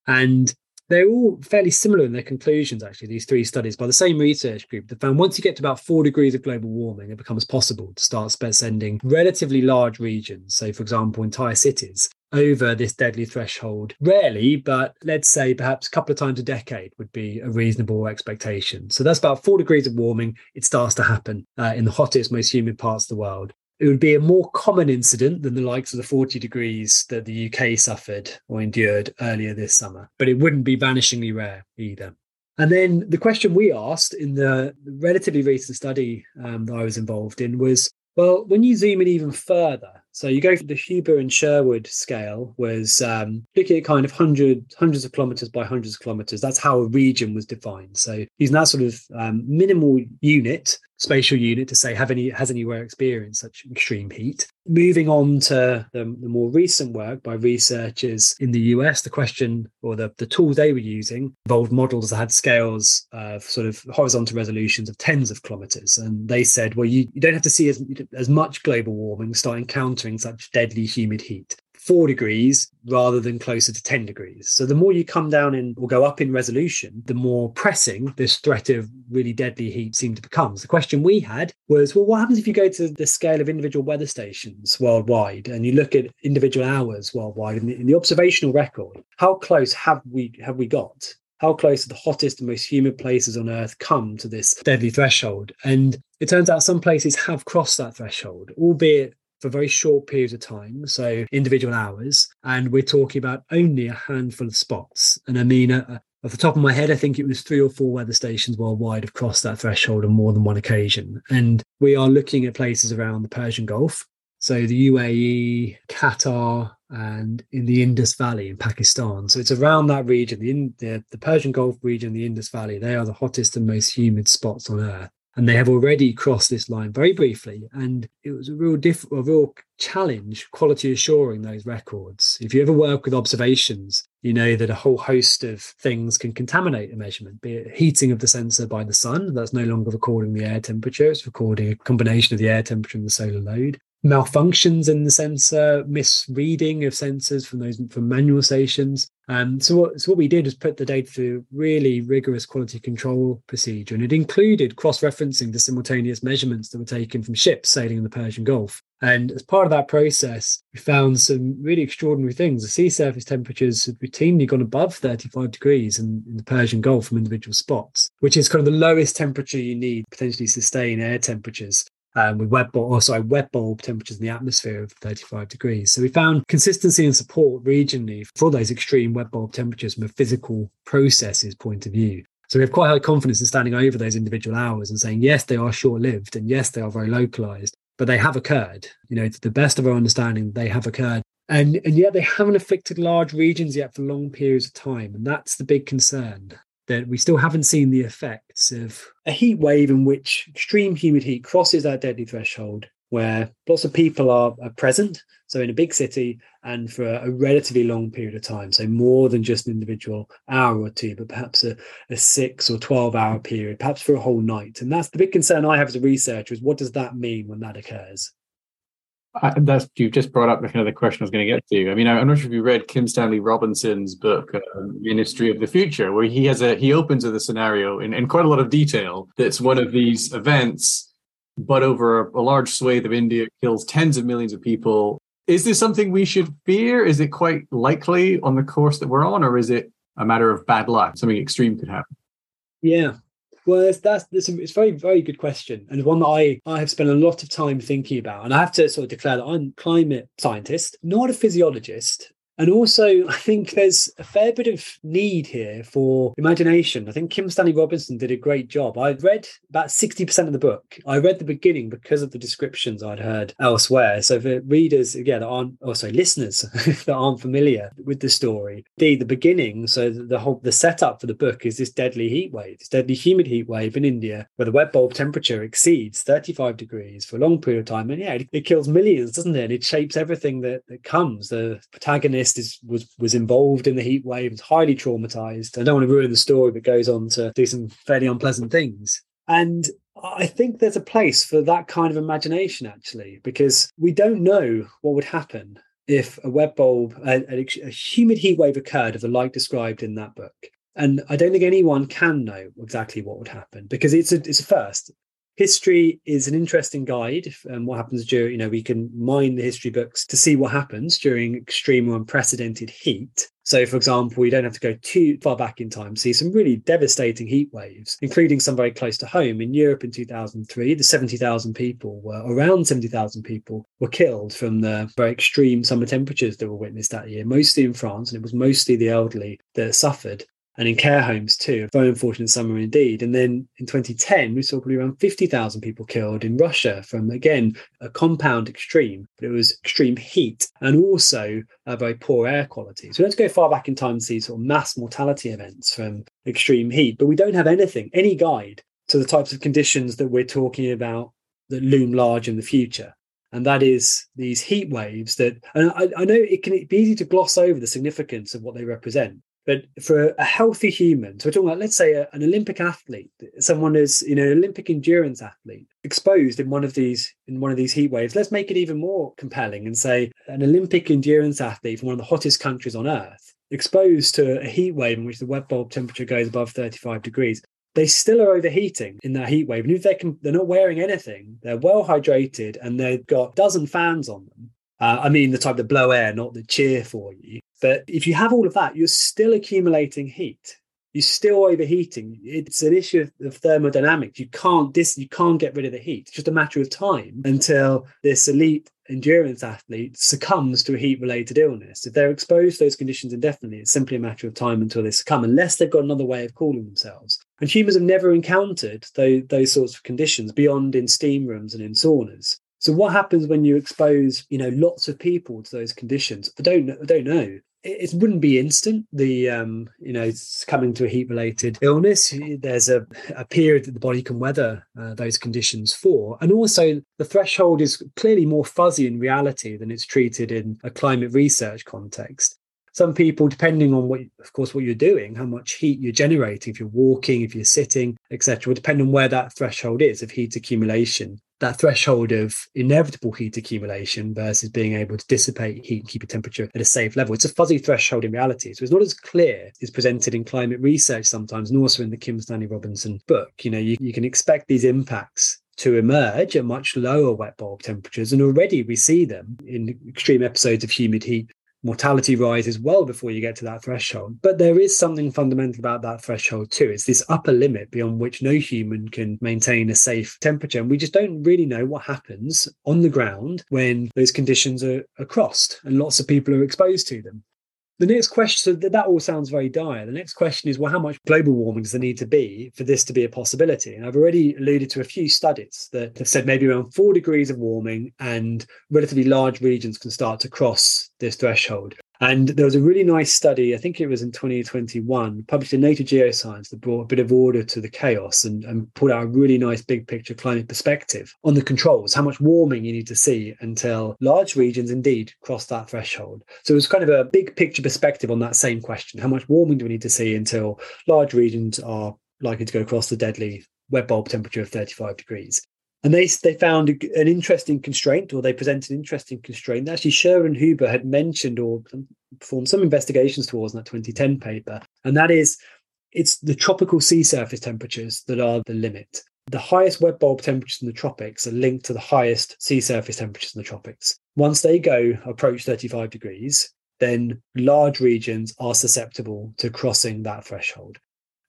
And they're all fairly similar in their conclusions, actually, these three studies by the same research group that found once you get to about four degrees of global warming, it becomes possible to start sending relatively large regions, so for example, entire cities, over this deadly threshold. Rarely, but let's say perhaps a couple of times a decade would be a reasonable expectation. So that's about four degrees of warming. It starts to happen uh, in the hottest, most humid parts of the world. It would be a more common incident than the likes of the 40 degrees that the UK suffered or endured earlier this summer, but it wouldn't be vanishingly rare either. And then the question we asked in the relatively recent study um, that I was involved in was well, when you zoom in even further, so you go for the Huber and Sherwood scale was um, looking at kind of hundred, hundreds of kilometers by hundreds of kilometers. That's how a region was defined. So using that sort of um, minimal unit, spatial unit to say have any has anywhere experienced such extreme heat. Moving on to the, the, more recent work by researchers in the US, the question or the, the tools they were using involved models that had scales of sort of horizontal resolutions of tens of kilometers. And they said, well, you, you don't have to see as, as much global warming start encountering such deadly humid heat four degrees rather than closer to 10 degrees. So the more you come down in or go up in resolution, the more pressing this threat of really deadly heat seemed to become. So the question we had was, well, what happens if you go to the scale of individual weather stations worldwide and you look at individual hours worldwide in the, in the observational record? How close have we have we got? how close the hottest and most humid places on earth come to this deadly threshold. And it turns out some places have crossed that threshold, albeit for very short periods of time, so individual hours. And we're talking about only a handful of spots. And I mean, uh, off the top of my head, I think it was three or four weather stations worldwide have crossed that threshold on more than one occasion. And we are looking at places around the Persian Gulf. So the UAE, Qatar, and in the Indus Valley in Pakistan. So it's around that region, the, the, the Persian Gulf region, the Indus Valley. They are the hottest and most humid spots on Earth and they have already crossed this line very briefly. And it was a real diff- a real challenge quality assuring those records. If you ever work with observations, you know that a whole host of things can contaminate a measurement, be it heating of the sensor by the sun, that's no longer recording the air temperature, it's recording a combination of the air temperature and the solar load malfunctions in the sensor, misreading of sensors from those from manual stations. Um, so what so what we did was put the data through really rigorous quality control procedure, and it included cross-referencing the simultaneous measurements that were taken from ships sailing in the Persian Gulf. And as part of that process, we found some really extraordinary things. The sea surface temperatures had routinely gone above 35 degrees in, in the Persian Gulf from individual spots, which is kind of the lowest temperature you need potentially sustain air temperatures um, with wet bulb, or sorry, wet bulb temperatures in the atmosphere of 35 degrees. So we found consistency and support regionally for those extreme wet bulb temperatures from a physical processes point of view. So we have quite high confidence in standing over those individual hours and saying, yes, they are short lived and yes, they are very localized, but they have occurred. You know, to the best of our understanding, they have occurred. And, and yet they haven't affected large regions yet for long periods of time. And that's the big concern that we still haven't seen the effects of a heat wave in which extreme humid heat crosses that deadly threshold where lots of people are, are, present. So in a big city and for a relatively long period of time. So more than just an individual hour or two, but perhaps a, a six or 12 hour period, perhaps for a whole night. And that's the big concern I have as a researcher is what does that mean when that occurs? That's you've just brought up kind of the question I was going to get to. I mean, I'm not sure if you read Kim Stanley Robinson's book, uh, Ministry of the Future, where he has a he opens with a scenario in, in quite a lot of detail. That's one of these events, but over a, a large swathe of India, kills tens of millions of people. Is this something we should fear? Is it quite likely on the course that we're on, or is it a matter of bad luck? Something extreme could happen. Yeah, well, that's, that's, that's it's a very, very good question, and one that I, I have spent a lot of time thinking about. And I have to sort of declare that I'm climate scientist, not a physiologist. And also, [laughs] I think there's a fair bit of need here for imagination. I think Kim Stanley Robinson did a great job. I read about 60% of the book. I read the beginning because of the descriptions I'd heard elsewhere. So for readers, again, that aren't, oh, also listeners [laughs] that aren't familiar with the story, the, the beginning, so the whole, the setup for the book is this deadly heat wave, this deadly humid heat wave in India where the wet bulb temperature exceeds 35 degrees for a long period of time. And yeah, it, it kills millions, doesn't it? And it shapes everything that, that comes. The protagonist is was was involved in the heat wave, is highly traumatized. I don't want to ruin the story, but goes on to do some fairly unpleasant things. And I think there's a place for that kind of imagination actually, because we don't know what would happen if a wet bulb, a, a, a humid heat wave occurred of the like described in that book. And I don't think anyone can know exactly what would happen because it's a it's a first history is an interesting guide. And um, what happens during you know we can mine the history books to see what happens during extreme or unprecedented heat. So for example we don't have to go too far back in time see some really devastating heat waves including some very close to home. In europe in 2003 the 70,000 people were around 70,000 people were killed from the very extreme summer temperatures that were witnessed that year mostly in france and it was mostly the elderly that suffered and in care homes too. A very unfortunate summer indeed. And then in 2010, we saw probably around 50,000 people killed in Russia from, again, a compound extreme, but it was extreme heat and also very poor air quality. So let's go far back in time to see sort of mass mortality events from extreme heat, but we don't have anything, any guide to the types of conditions that we're talking about that loom large in the future and that is these heat waves that and I, I, know it can be easy to gloss over the significance of what they represent but for a healthy human, so we're talking about, let's say, a, an Olympic athlete, someone is, you know, an Olympic endurance athlete, exposed in one of these in one of these heat waves. Let's make it even more compelling and say an Olympic endurance athlete from one of the hottest countries on earth, exposed to a heat wave in which the wet bulb temperature goes above 35 degrees. They still are overheating in that heat wave. And if they can, they're not wearing anything, they're well hydrated, and they've got a dozen fans on them. Uh, I mean, the type that blow air, not that cheer for you. But if you have all of that, you're still accumulating heat. You're still overheating. It's an issue of thermodynamics. You can't dis- you can't get rid of the heat. It's just a matter of time until this elite endurance athlete succumbs to a heat related illness. If they're exposed to those conditions indefinitely, it's simply a matter of time until they succumb, unless they've got another way of cooling themselves. And humans have never encountered those, those sorts of conditions beyond in steam rooms and in saunas. So what happens when you expose, you know, lots of people to those conditions? I don't. I don't know it, wouldn't be instant. The um, you know, it's coming to a heat related illness, there's a, a period that the body can weather uh, those conditions for, and also the threshold is clearly more fuzzy in reality than it's treated in a climate research context. Some people, depending on what, of course, what you're doing, how much heat you're generating, if you're walking, if you're sitting, etc., will depend on where that threshold is of heat accumulation that threshold of inevitable heat accumulation versus being able to dissipate heat and keep a temperature at a safe level. It's a fuzzy threshold in reality. So it's not as clear as presented in climate research sometimes, and also in the Kim Stanley Robinson book. You know, you, you can expect these impacts to emerge at much lower wet bulb temperatures. And already we see them in extreme episodes of humid heat mortality rises well before you get to that threshold. But there is something fundamental about that threshold too. It's this upper limit beyond which no human can maintain a safe temperature. And we just don't really know what happens on the ground when those conditions are, are crossed and lots of people are exposed to them. The next question, so that all sounds very dire. The next question is, well, how much global warming does there need to be for this to be a possibility? And I've already alluded to a few studies that have said maybe around four degrees of warming and relatively large regions can start to cross this threshold. And there was a really nice study, I think it was in 2021, published in Nature Geoscience that brought a bit of order to the chaos and, and put out a really nice big picture climate perspective on the controls, how much warming you need to see until large regions indeed cross that threshold. So it was kind of a big picture perspective on that same question. How much warming do we need to see until large regions are likely to go across the deadly wet bulb temperature of 35 degrees? And they they found an interesting constraint, or they presented an interesting constraint. Actually, Scher and Huber had mentioned or performed some investigations towards in that 2010 paper, and that is it's the tropical sea surface temperatures that are the limit. The highest wet bulb temperatures in the tropics are linked to the highest sea surface temperatures in the tropics. Once they go approach 35 degrees, then large regions are susceptible to crossing that threshold.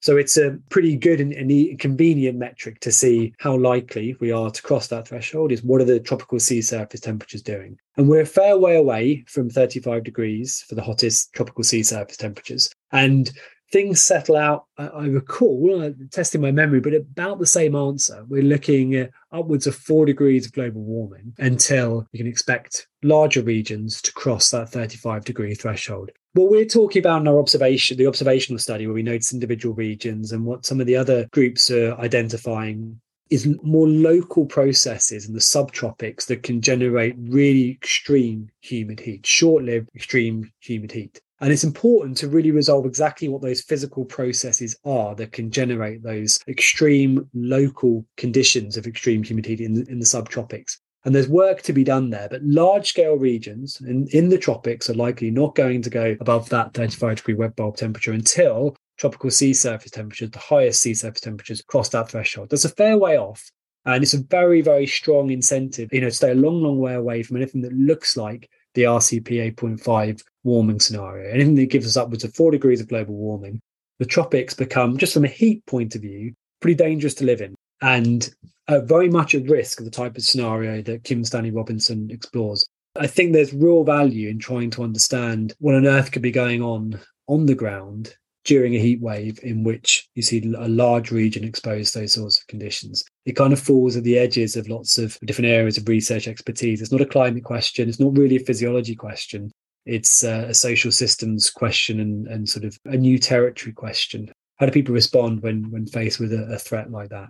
So it's a pretty good and, and, convenient metric to see how likely we are to cross that threshold is what are the tropical sea surface temperatures doing? And we're a fair way away from 35 degrees for the hottest tropical sea surface temperatures. And things settle out, I, I recall, testing my memory, but about the same answer. We're looking upwards of four degrees of global warming until you can expect larger regions to cross that 35 degree threshold what we're talking about in our observation, the observational study where we notice individual regions and what some of the other groups are identifying is more local processes in the subtropics that can generate really extreme humid heat, short-lived extreme humid heat. And it's important to really resolve exactly what those physical processes are that can generate those extreme local conditions of extreme humidity in the, in the subtropics. And there's work to be done there, but large scale regions in, in the tropics are likely not going to go above that 35 degree wet bulb temperature until tropical sea surface temperatures, the highest sea surface temperatures, cross that threshold. That's a fair way off. And it's a very, very strong incentive, you know, to stay a long, long way away from anything that looks like the RCP 8.5 warming scenario. Anything that gives us upwards of four degrees of global warming. The tropics become, just from a heat point of view, pretty dangerous to live in. And uh, very much at risk of the type of scenario that Kim Stanley Robinson explores. I think there's real value in trying to understand what on earth could be going on on the ground during a heat wave in which you see a large region exposed to those sorts of conditions. It kind of falls at the edges of lots of different areas of research expertise. It's not a climate question, it's not really a physiology question. It's a social systems question and, and sort of a new territory question. How do people respond when when faced with a, a threat like that?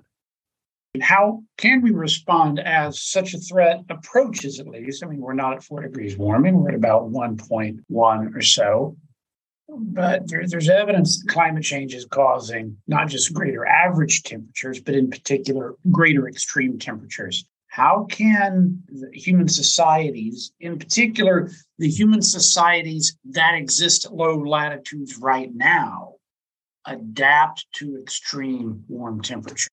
How can we respond as such a threat approaches, at least? I mean, we're not at four degrees warming, we're at about 1.1 or so. But there, there's evidence that climate change is causing not just greater average temperatures, but in particular, greater extreme temperatures. How can human societies, in particular, the human societies that exist at low latitudes right now, adapt to extreme warm temperatures?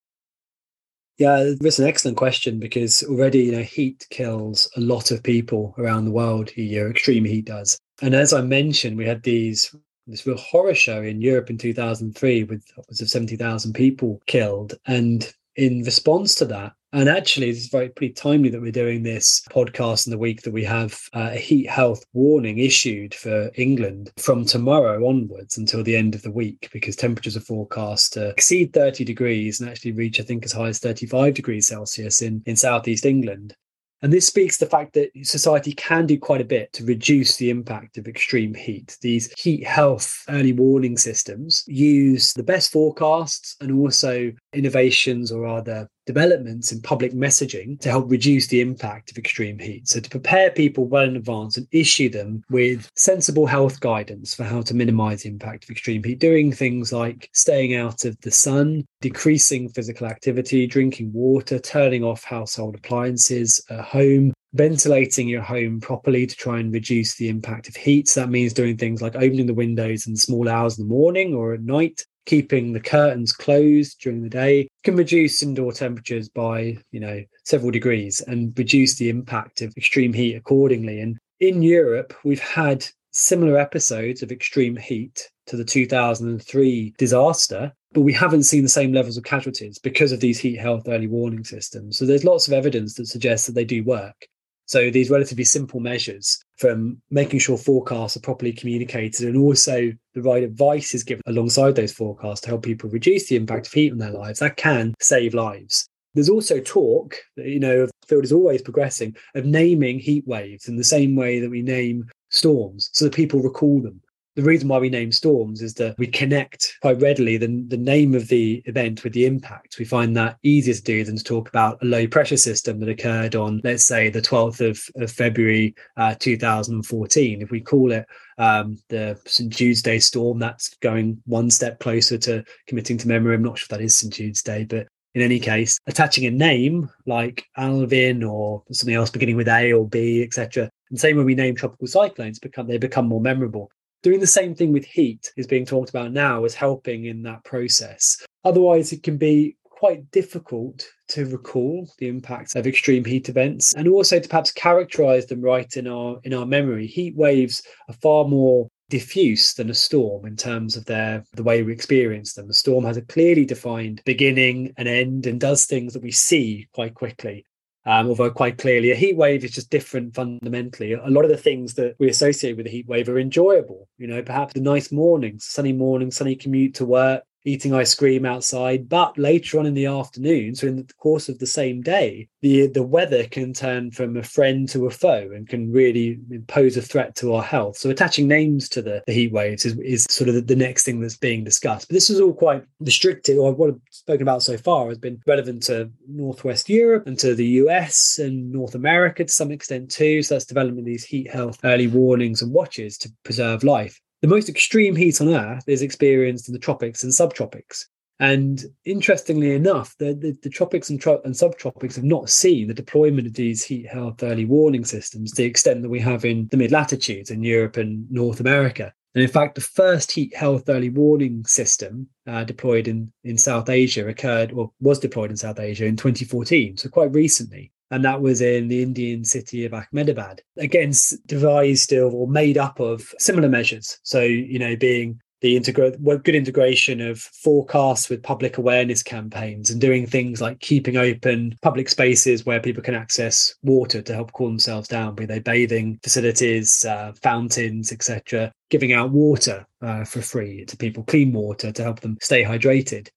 Yeah, that's an excellent question because already, you know, heat kills a lot of people around the world year. Extreme heat does. And as I mentioned, we had these this real horror show in Europe in 2003 with upwards of 70,000 people killed. And in response to that, and actually, it's very pretty timely that we're doing this podcast in the week that we have uh, a heat health warning issued for England from tomorrow onwards until the end of the week, because temperatures are forecast to exceed 30 degrees and actually reach, I think, as high as 35 degrees Celsius in, in southeast England. And this speaks to the fact that society can do quite a bit to reduce the impact of extreme heat. These heat health early warning systems use the best forecasts and also innovations or rather developments in public messaging to help reduce the impact of extreme heat. So, to prepare people well in advance and issue them with sensible health guidance for how to minimize the impact of extreme heat, doing things like staying out of the sun, decreasing physical activity, drinking water, turning off household appliances at home, ventilating your home properly to try and reduce the impact of heat. So that means doing things like opening the windows in small hours in the morning or at night, keeping the curtains closed during the day can reduce indoor temperatures by you know several degrees and reduce the impact of extreme heat accordingly and in europe we've had similar episodes of extreme heat to the 2003 disaster, but we haven't seen the same levels of casualties because of these heat health early warning systems. So there's lots of evidence that suggests that they do work. So these relatively simple measures from making sure forecasts are properly communicated and also the right advice is given alongside those forecasts to help people reduce the impact of heat on their lives, that can save lives. There's also talk, you know, the field is always progressing, of naming heat waves in the same way that we name storms so that people recall them the reason why we name storms is that we connect quite readily the, the name of the event with the impact. We find that easier to do than to talk about a low pressure system that occurred on, let's say, the 12th of, of February uh, 2014. If we call it um, the St. Jude's Day storm, that's going one step closer to committing to memory. I'm not sure if that is St. Jude's Day, but in any case, attaching a name like Alvin or something else beginning with A or B, etc. And same when we name tropical cyclones, become they become more memorable. Doing the same thing with heat is being talked about now as helping in that process. Otherwise, it can be quite difficult to recall the impacts of extreme heat events and also to perhaps characterize them right in our in our memory. Heat waves are far more diffuse than a storm in terms of their the way we experience them. A storm has a clearly defined beginning and end and does things that we see quite quickly um, although quite clearly a heat wave is just different fundamentally. A lot of the things that we associate with a heat wave are enjoyable. You know, perhaps the nice mornings, sunny morning, sunny commute to work, eating ice cream outside. But later on in the afternoon, so in the course of the same day, the the weather can turn from a friend to a foe and can really pose a threat to our health. So attaching names to the, the heat waves is, is sort of the, the, next thing that's being discussed. But this is all quite restricted, or what I've spoken about so far has been relevant to Northwest Europe and to the US and North America to some extent too. So that's developing these heat health early warnings and watches to preserve life. The most extreme heat on Earth is experienced in the tropics and subtropics. And interestingly enough, the, the, the tropics and, tro- and, subtropics have not seen the deployment of these heat health early warning systems to the extent that we have in the mid latitudes in Europe and North America. And in fact, the first heat health early warning system uh, deployed in, in South Asia occurred or was deployed in South Asia in 2014, so quite recently and that was in the Indian city of Ahmedabad. Again, devised or made up of similar measures. So, you know, being the integra- good integration of forecasts with public awareness campaigns and doing things like keeping open public spaces where people can access water to help cool themselves down, be they bathing facilities, uh, fountains, etc., giving out water uh, for free to people, clean water to help them stay hydrated.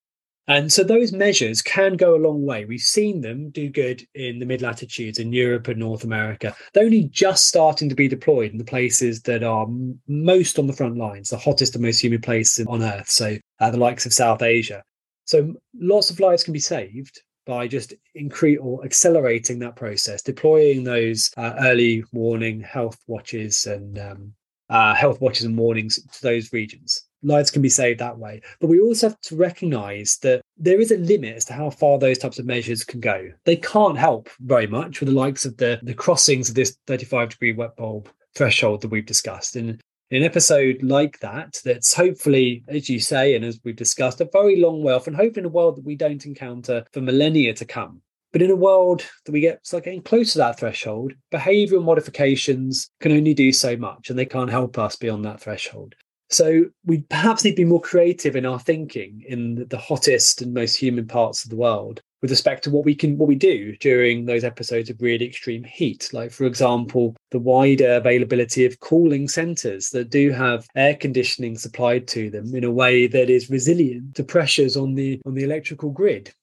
And so those measures can go a long way. We've seen them do good in the mid latitudes in Europe and North America. They're only just starting to be deployed in the places that are most on the front lines, the hottest and most humid places on Earth. So uh, the likes of South Asia. So lots of lives can be saved by just increase or accelerating that process, deploying those uh, early warning health watches and um, uh, health watches and warnings to those regions lives can be saved that way. But we also have to recognize that there is a limit as to how far those types of measures can go. They can't help very much with the likes of the, the crossings of this 35 degree wet bulb threshold that we've discussed. And in an episode like that, that's hopefully, as you say, and as we've discussed, a very long way off, and hopefully in a world that we don't encounter for millennia to come. But in a world that we get start getting close to that threshold, behavioral modifications can only do so much, and they can't help us beyond that threshold. So we perhaps need to be more creative in our thinking in the hottest and most humid parts of the world with respect to what we can what we do during those episodes of really extreme heat. Like for example the wider availability of cooling centers that do have air conditioning supplied to them in a way that is resilient to pressures on the on the electrical grid.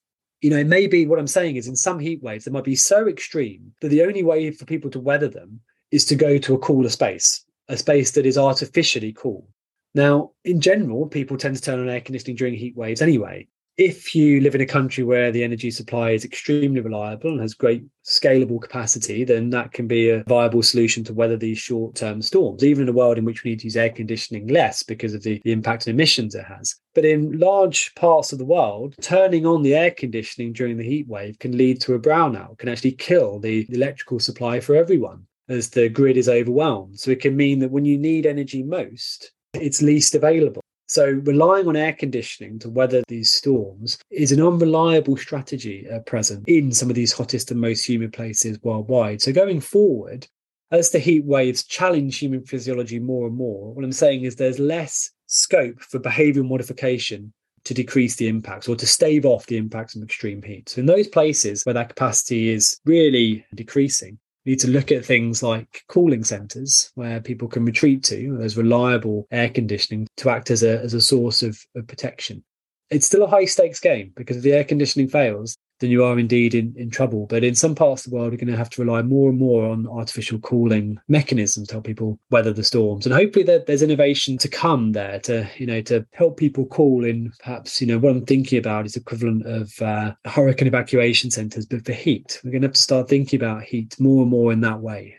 You know maybe what i'm saying is in some heat waves they might be so extreme that the only way for people to weather them is to go to a cooler space a space that is artificially cool now, in general, people tend to turn on air conditioning during heat waves anyway. If you live in a country where the energy supply is extremely reliable and has great scalable capacity, then that can be a viable solution to weather these short term storms, even in a world in which we need to use air conditioning less because of the, the impact on emissions it has. But in large parts of the world, turning on the air conditioning during the heat wave can lead to a brownout, can actually kill the electrical supply for everyone as the grid is overwhelmed. So it can mean that when you need energy most, it's least available. So, relying on air conditioning to weather these storms is an unreliable strategy at present in some of these hottest and most humid places worldwide. So, going forward, as the heat waves challenge human physiology more and more, what I'm saying is there's less scope for behavioral modification to decrease the impacts or to stave off the impacts of extreme heat. So in those places where that capacity is really decreasing, need to look at things like cooling centers where people can retreat to. There's reliable air conditioning to act as a, as a source of, of protection. It's still a high stakes game because if the air conditioning fails, then you are indeed in, in trouble. But in some parts of the world, you're going to have to rely more and more on artificial cooling mechanisms to help people weather the storms. And hopefully there, there's innovation to come there to, you know, to help people cool in perhaps, you know, what I'm thinking about is equivalent of uh, hurricane evacuation centers, but for heat. We're going to have to start thinking about heat more and more in that way.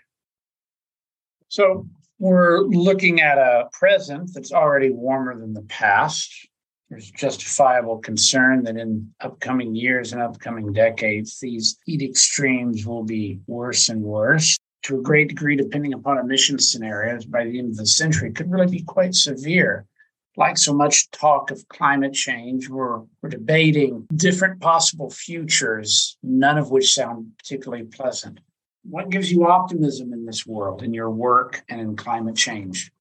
So we're looking at a present that's already warmer than the past there's justifiable concern that in upcoming years and upcoming decades, these heat extremes will be worse and worse. To a great degree, depending upon emission scenarios, by the end of the century, could really be quite severe. Like so much talk of climate change, we're, we're debating different possible futures, none of which sound particularly pleasant. What gives you optimism in this world, in your work, and in climate change?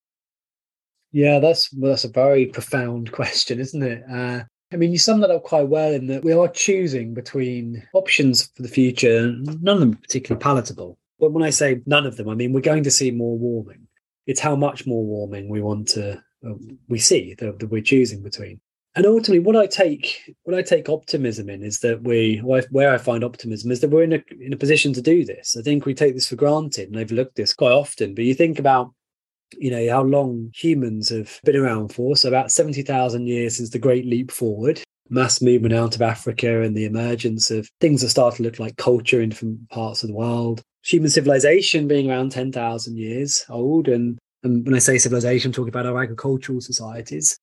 Yeah, that's that's a very profound [laughs] question, isn't it? Uh, I mean, you sum that up quite well in that we are choosing between options for the future. None of them particularly palatable. But when I say none of them, I mean we're going to see more warming. It's how much more warming we want to uh, we see that, that, we're choosing between. And ultimately, what I take what I take optimism in is that we where I find optimism is that we're in a in a position to do this. I think we take this for granted and overlook this quite often. But you think about you know how long humans have been around for. So about 70,000 years since the great leap forward. Mass movement out of africa and the emergence of things that start to look like culture in different parts of the world. Human civilization being around 10,000 years old. And, and when i say civilization i'm talking about our agricultural societies.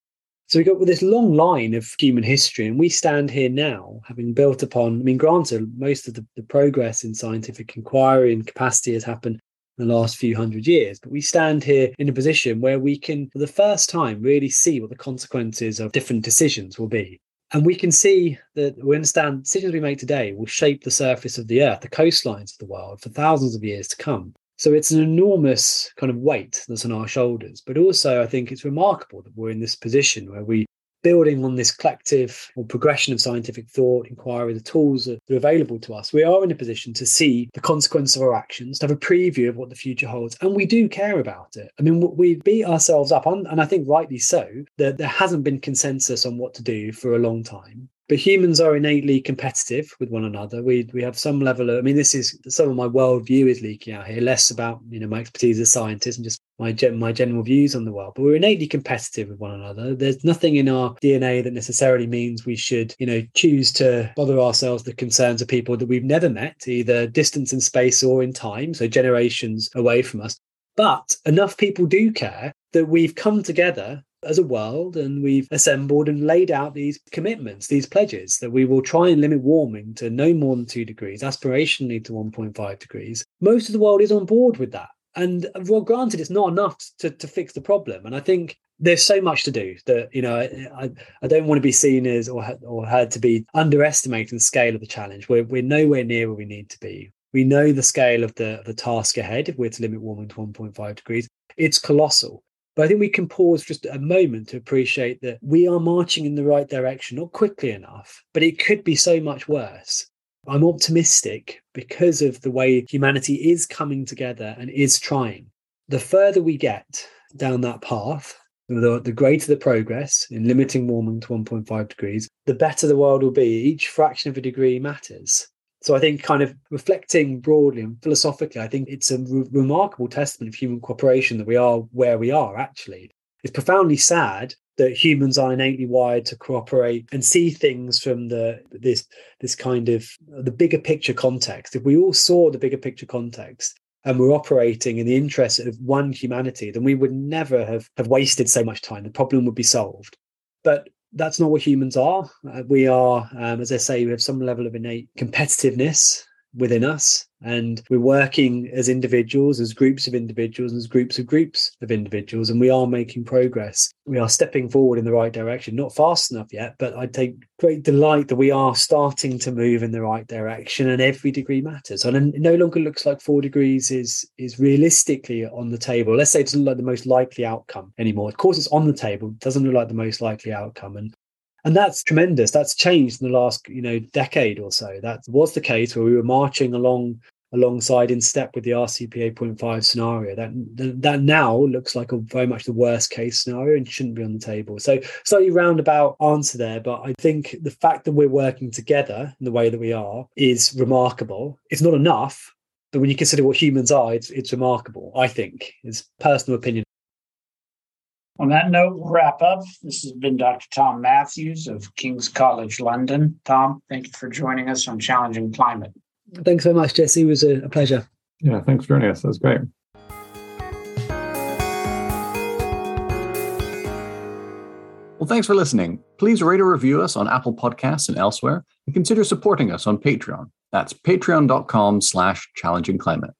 So we've got this long line of human history, and we stand here now, having built upon. I mean, granted, most of the, the progress in scientific inquiry and capacity has happened the last few hundred years. But we stand here in a position where we can, for the first time, really see what the consequences of different decisions will be. And we can see that we understand decisions we make today will shape the surface of the earth, the coastlines of the world for thousands of years to come. So it's an enormous kind of weight that's on our shoulders. But also, I think it's remarkable that we're in this position where we building on this collective or progression of scientific thought, inquiry, the tools that are available to us, we are in a position to see the consequence of our actions, to have a preview of what the future holds. And we do care about it. I mean, we beat ourselves up on, and I think rightly so, that there hasn't been consensus on what to do for a long time but humans are innately competitive with one another. We we have some level of. I mean, this is some of my worldview is leaking out here. Less about you know my expertise as a scientist and just my my general views on the world. But we're innately competitive with one another. There's nothing in our DNA that necessarily means we should you know choose to bother ourselves the concerns of people that we've never met, either distance in space or in time, so generations away from us. But enough people do care that we've come together as a world and we've assembled and laid out these commitments, these pledges that we will try and limit warming to no more than two degrees, aspirationally to 1.5 degrees. Most of the world is on board with that. And well, granted, it's not enough to, to fix the problem. And I think there's so much to do that, you know, I, I don't want to be seen as or, or heard to be underestimating the scale of the challenge. We're, we're nowhere near where we need to be. We know the scale of the, the task ahead if we're to limit warming to 1.5 degrees. It's colossal. But I think we can pause just a moment to appreciate that we are marching in the right direction, not quickly enough, but it could be so much worse. I'm optimistic because of the way humanity is coming together and is trying. The further we get down that path, the, the greater the progress in limiting warming to 1.5 degrees, the better the world will be. Each fraction of a degree matters. So I think, kind of reflecting broadly and philosophically, I think it's a re- remarkable testament of human cooperation that we are where we are. Actually, it's profoundly sad that humans are innately wired to cooperate and see things from the this this kind of the bigger picture context. If we all saw the bigger picture context and we're operating in the interest of one humanity, then we would never have have wasted so much time. The problem would be solved. But that's not what humans are. Uh, we are, um, as I say, we have some level of innate competitiveness within us. And we're working as individuals, as groups of individuals, as groups of groups of individuals, and we are making progress. We are stepping forward in the right direction, not fast enough yet, but I take great delight that we are starting to move in the right direction and every degree matters. And it no longer looks like four degrees is is realistically on the table. Let's say it doesn't look like the most likely outcome anymore. Of course, it's on the table, it doesn't look like the most likely outcome. And and that's tremendous. That's changed in the last, you know, decade or so. That was the case where we were marching along alongside in step with the RCP 8.5 scenario. That that now looks like a very much the worst case scenario and shouldn't be on the table. So slightly roundabout answer there, but I think the fact that we're working together in the way that we are is remarkable. It's not enough, but when you consider what humans are, it's it's remarkable. I think it's personal opinion. On that note, we'll wrap up. This has been Dr. Tom Matthews of King's College London. Tom, thank you for joining us on Challenging Climate. Thanks so much, Jesse. It was a, a pleasure. Yeah, thanks for joining us. That was great. Well, thanks for listening. Please rate or review us on Apple Podcasts and elsewhere, and consider supporting us on Patreon. That's patreon.com slash challenging climate.